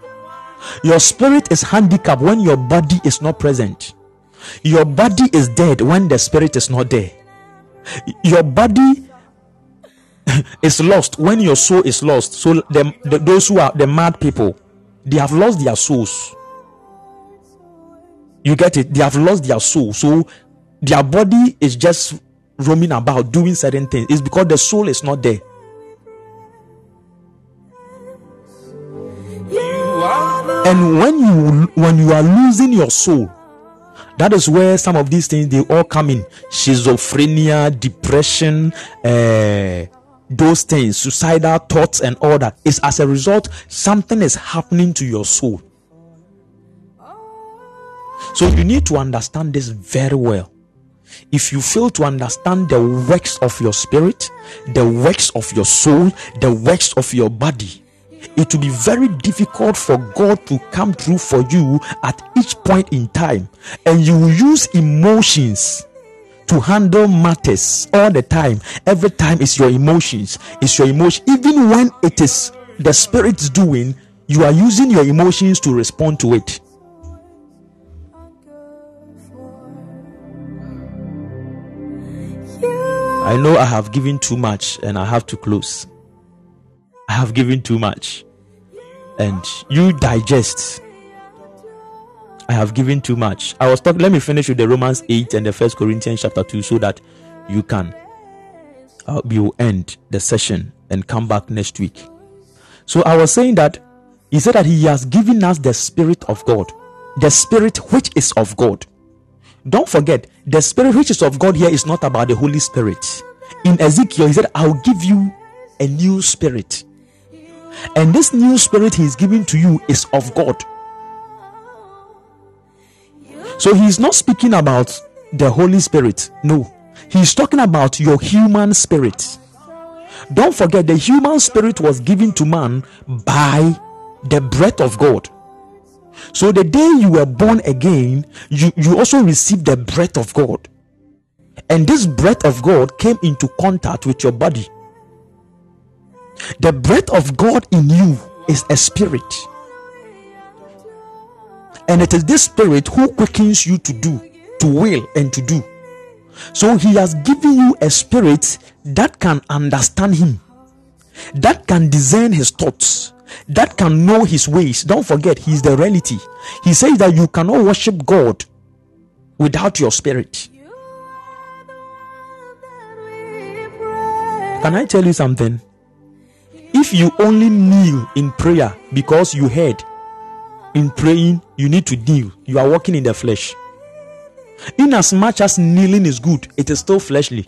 Your spirit is handicapped when your body is not present. Your body is dead when the spirit is not there. Your body is lost when your soul is lost. So the, the, those who are the mad people, they have lost their souls. You get it? They have lost their soul. So their body is just roaming about doing certain things. It's because the soul is not there. And when you when you are losing your soul, that is where some of these things they all come in: schizophrenia, depression, uh, those things, suicidal thoughts, and all that. Is as a result something is happening to your soul. So you need to understand this very well. If you fail to understand the works of your spirit, the works of your soul, the works of your body, it will be very difficult for God to come through for you at each point in time. And you will use emotions to handle matters all the time. Every time it's your emotions, it's your emotion. Even when it is the spirit's doing, you are using your emotions to respond to it. I know I have given too much and I have to close. I have given too much. And you digest. I have given too much. I was talking, let me finish with the Romans 8 and the First Corinthians chapter 2 so that you can uh, we will end the session and come back next week. So I was saying that he said that he has given us the spirit of God, the spirit which is of God. Don't forget, the spirit which is of God here is not about the Holy Spirit. In Ezekiel, he said, I'll give you a new spirit. And this new spirit he is giving to you is of God. So he is not speaking about the Holy Spirit. No, he's talking about your human spirit. Don't forget, the human spirit was given to man by the breath of God. So the day you were born again, you, you also received the breath of God. And this breath of God came into contact with your body. The breath of God in you is a spirit. And it is this spirit who quickens you to do, to will, and to do. So he has given you a spirit that can understand him, that can discern his thoughts, that can know his ways. Don't forget, he is the reality. He says that you cannot worship God without your spirit. Can I tell you something? If you only kneel in prayer because you heard in praying you need to kneel, you are walking in the flesh. In as much as kneeling is good, it is still fleshly.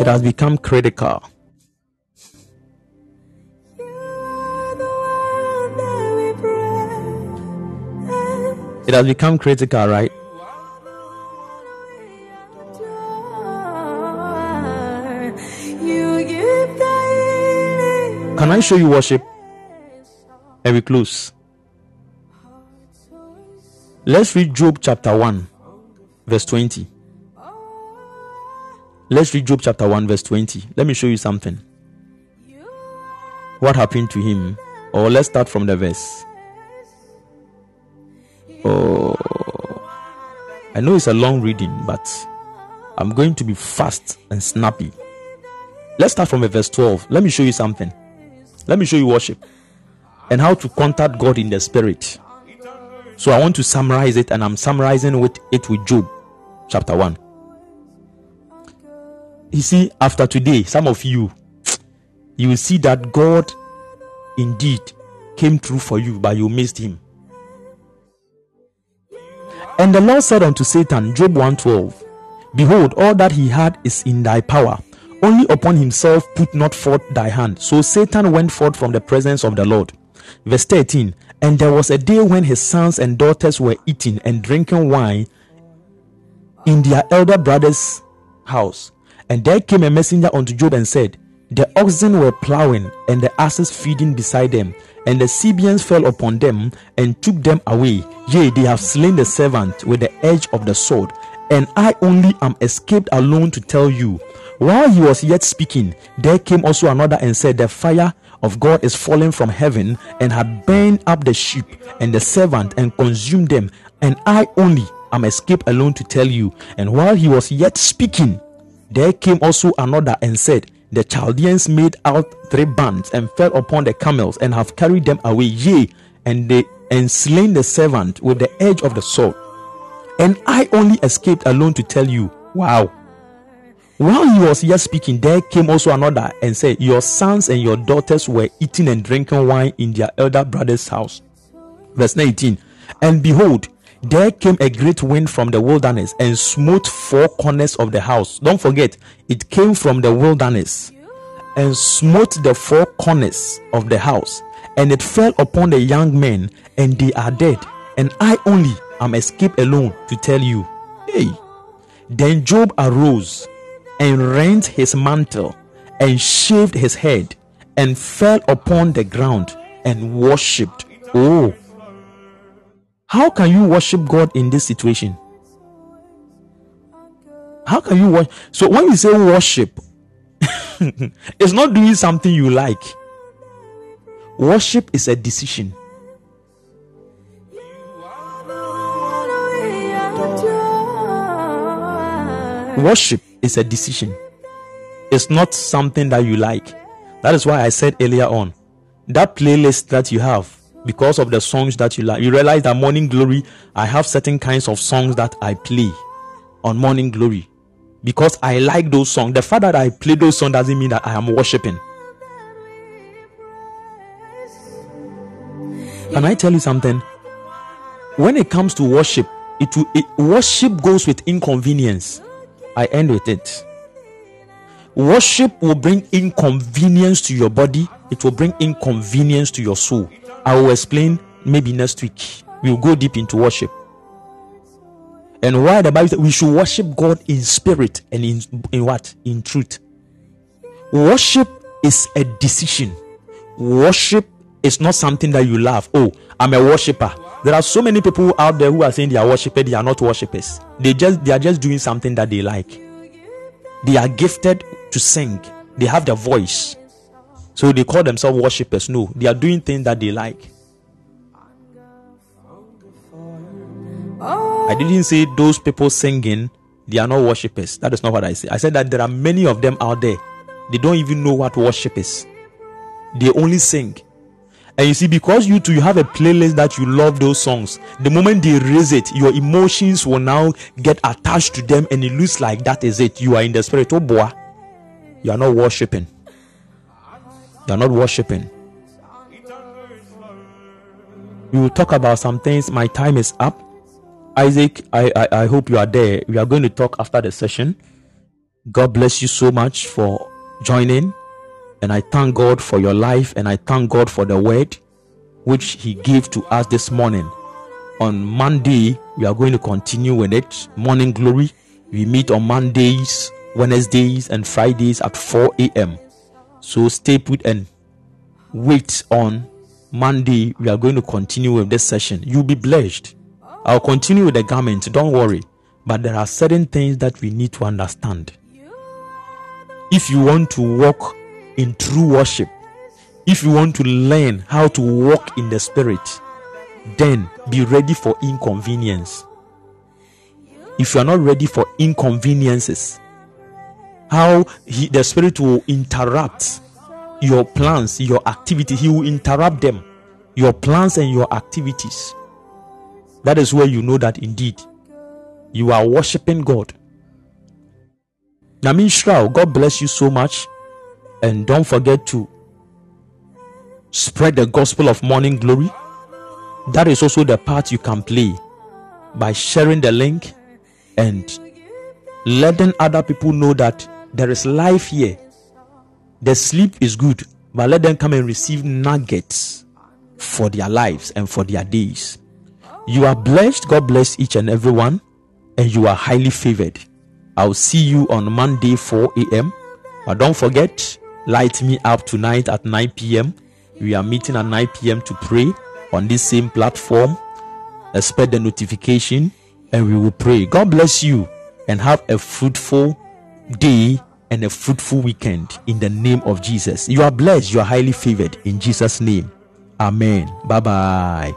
It has become critical. It has become critical, right? Can I show you worship? And we close. Let's read Job chapter 1, verse 20. Let's read Job chapter 1, verse 20. Let me show you something. What happened to him? Or let's start from the verse. Oh, I know it's a long reading, but I'm going to be fast and snappy. Let's start from verse 12. Let me show you something. Let me show you worship and how to contact God in the spirit. So I want to summarize it, and I'm summarizing with it with Job chapter 1. You see, after today, some of you you will see that God indeed came through for you, but you missed him. And the Lord said unto Satan, Job 112, Behold, all that he had is in thy power. Only upon himself put not forth thy hand. So Satan went forth from the presence of the Lord. Verse 13 And there was a day when his sons and daughters were eating and drinking wine in their elder brother's house. And there came a messenger unto Job and said, The oxen were plowing, and the asses feeding beside them, and the Sabeans fell upon them and took them away. Yea, they have slain the servant with the edge of the sword, and I only am escaped alone to tell you. While he was yet speaking, there came also another and said, The fire of God is falling from heaven and had burned up the sheep and the servant and consumed them, and I only am escaped alone to tell you. And while he was yet speaking, there came also another and said, The Chaldeans made out three bands and fell upon the camels and have carried them away, yea, and they and slain the servant with the edge of the sword. And I only escaped alone to tell you. Wow. While he was yet speaking, there came also another and said, Your sons and your daughters were eating and drinking wine in their elder brother's house. Verse 19. And behold, there came a great wind from the wilderness and smote four corners of the house. Don't forget, it came from the wilderness and smote the four corners of the house. And it fell upon the young men, and they are dead. And I only am escaped alone to tell you. Hey. Then Job arose and rent his mantle and shaved his head and fell upon the ground and worshipped. Oh, how can you worship God in this situation? How can you worship? So when you say worship, it's not doing something you like. Worship is a decision. Worship is a decision. It's not something that you like. That is why I said earlier on that playlist that you have because of the songs that you like. You realize that Morning Glory, I have certain kinds of songs that I play on Morning Glory because I like those songs. The fact that I play those songs doesn't mean that I am worshiping. Can I tell you something? When it comes to worship, it, will, it worship goes with inconvenience. I end with it. Worship will bring inconvenience to your body, it will bring inconvenience to your soul. I will explain maybe next week. We'll go deep into worship. And why the Bible says we should worship God in spirit and in, in what? In truth. Worship is a decision. Worship is not something that you love. Oh, I'm a worshiper. There are so many people out there who are saying they are worshippers, they are not worshippers. They just they are just doing something that they like. They are gifted to sing. They have their voice. So they call themselves worshippers. No, they are doing things that they like. I didn't say those people singing, they are not worshippers. That is not what I said. I said that there are many of them out there. They don't even know what worship is. They only sing. And you see, because you too, you have a playlist that you love those songs, the moment they raise it, your emotions will now get attached to them, and it looks like that is it. You are in the spirit. Oh boy, you are not worshiping. You are not worshiping. We will talk about some things. My time is up. Isaac, I, I, I hope you are there. We are going to talk after the session. God bless you so much for joining. And I thank God for your life and I thank God for the word which He gave to us this morning. On Monday, we are going to continue with it. Morning Glory. We meet on Mondays, Wednesdays, and Fridays at 4 a.m. So stay put and wait on Monday. We are going to continue with this session. You'll be blessed. I'll continue with the garment. Don't worry. But there are certain things that we need to understand. If you want to walk in true worship, if you want to learn how to walk in the spirit, then be ready for inconvenience. If you are not ready for inconveniences, how he, the spirit will interrupt your plans, your activity, he will interrupt them, your plans and your activities. That is where you know that indeed you are worshiping God. Namin God bless you so much. And don't forget to spread the gospel of morning glory. That is also the part you can play by sharing the link and letting other people know that there is life here. The sleep is good, but let them come and receive nuggets for their lives and for their days. You are blessed. God bless each and every one, and you are highly favored. I'll see you on Monday, 4 a.m. But don't forget, light me up tonight at 9 p.m. We are meeting at 9 p.m. to pray on this same platform. Expect the notification and we will pray. God bless you and have a fruitful day and a fruitful weekend in the name of Jesus. You are blessed, you are highly favored in Jesus' name. Amen. Bye bye.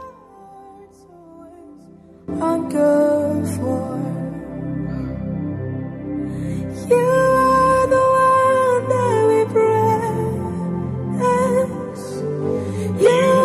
hunger for. You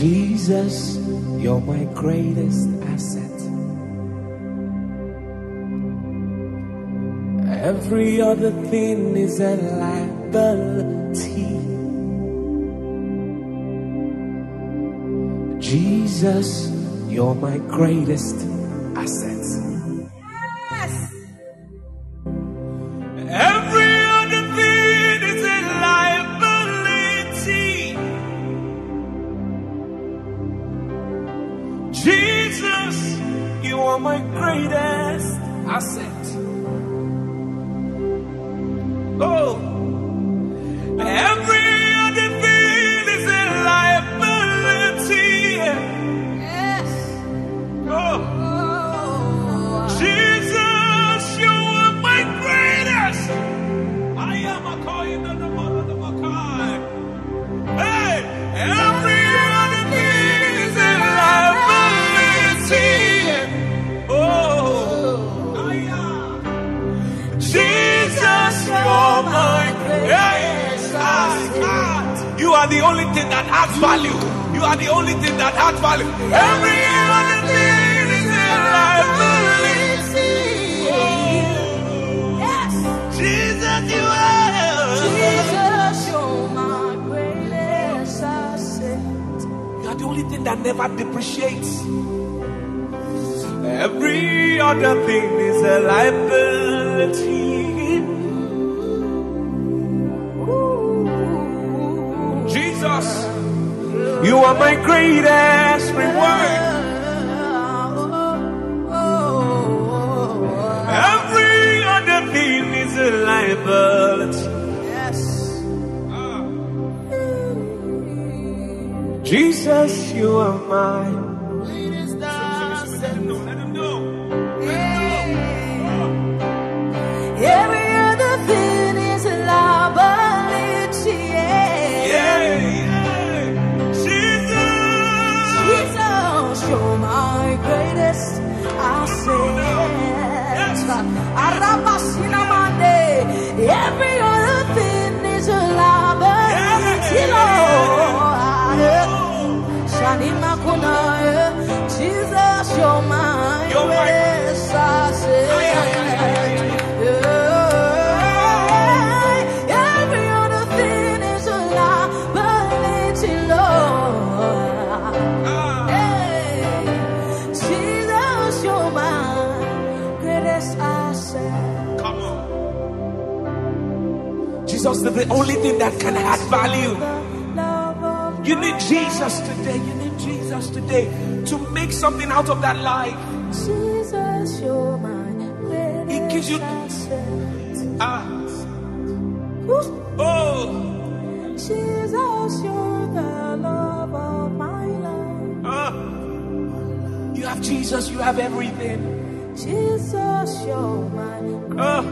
Jesus, you're my greatest asset. Every other thing is a liability. Jesus, you're my greatest asset. You are my greatest asset. Oh, that has value. You are the only thing that has value. Every other thing is a liability. Oh, Yes. Jesus, you are. Jesus, you're my greatest asset. You are the only thing that never depreciates. Every other thing is a liability. You are my greatest reward. Every other thing is a liability. Yes, ah. Jesus, you are mine. Jesus is the only thing that can add value. You need Jesus today. You need Jesus today to make something out of that life. Jesus, you're my greatest He gives you- asset. Ah. Oh. Jesus, you're the love of my life. Ah. You have Jesus, you have everything. Jesus, you're my Ah.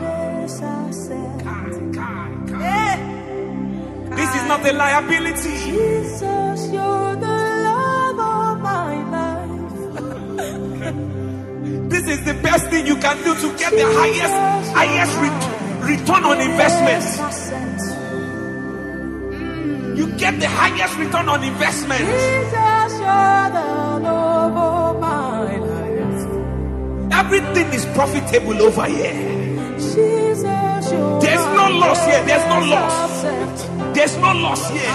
Not a liability. Jesus, you're the love of my life. This is the best thing you can do to get the highest, highest re- return on investment. Grace I said. You get the highest return on investment. Jesus, you're the love of my life. Everything is profitable over here. Jesus, There's no loss here. There's no loss. There's no loss here.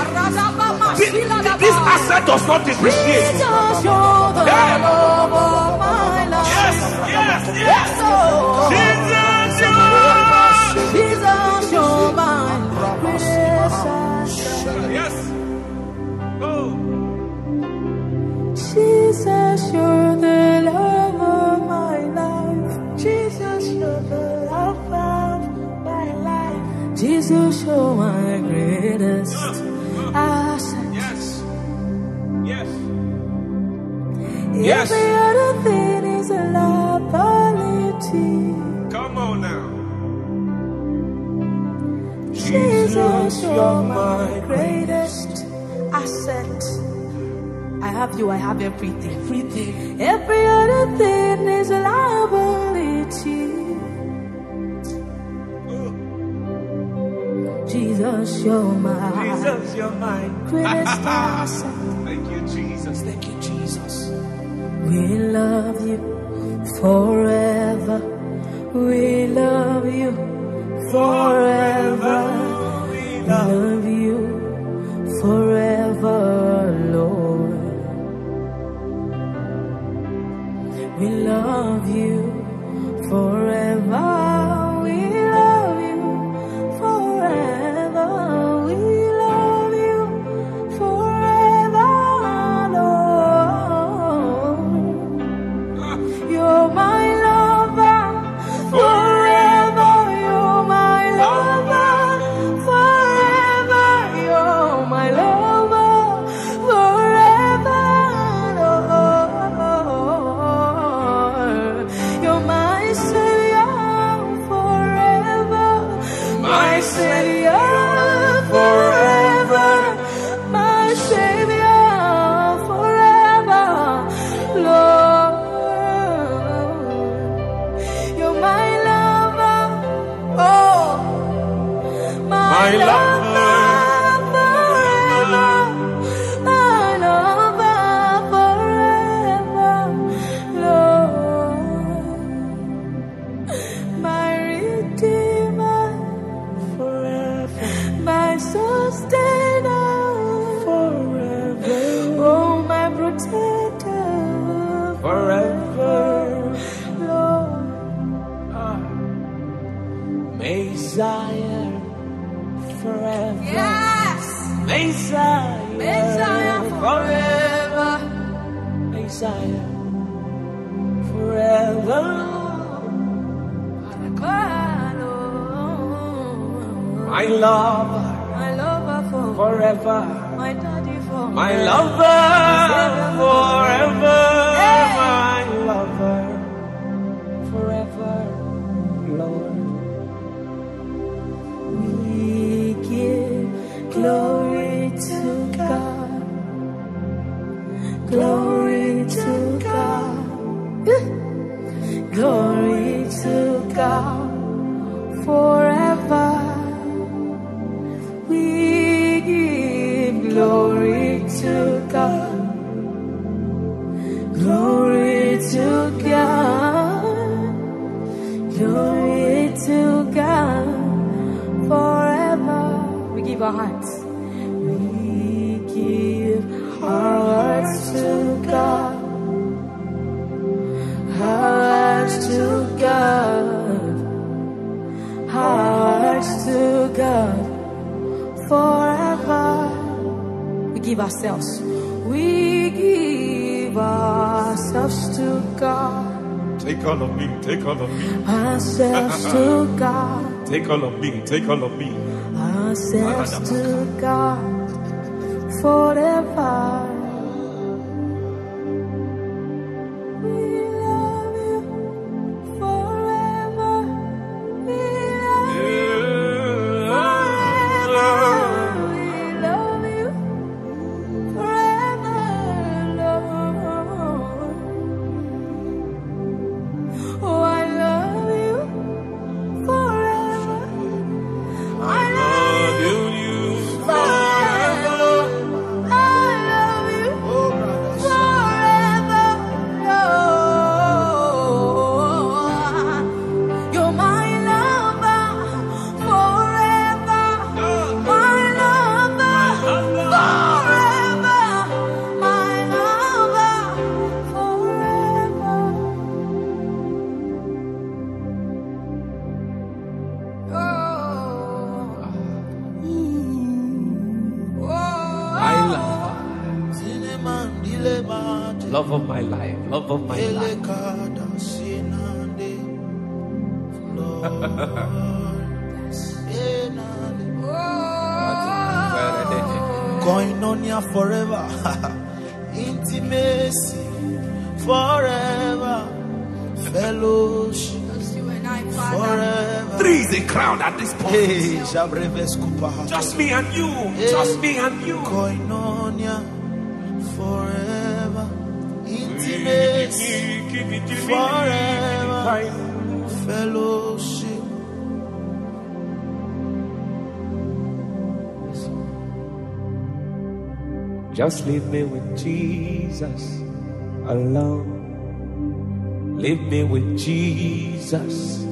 This, this asset does not depreciate. Yes, yes, yes. Oh. Jesus, you. Jesus, greatest. Yes. Oh. Jesus, you're Jesus, you're my greatest asset. Yes. Yes. Yes. Every other thing is a liability. Come on now. Jesus, you're my greatest asset. I have you, I have everything. Everything. Every other thing is a liability. Jesus, you're my Jesus, you're mine. greatest. Thank you, Jesus. Thank you, Jesus. We love you forever. We love you forever. We love you forever, Lord. We love you forever. Lover. My lover for Forever. my daddy for My lover. Forever. Hey. My lover. Forever. Lord. We give glory to God. Glory give ourselves. We give ourselves to God. Take all of me. Take all of me. Ourselves to God. Take all of me. Take all of me. ourselves to God forever. Just me and you. Just me and you. Koinonia forever. Intimacy forever. Fellowship. Just leave me with Jesus alone. Leave me with Jesus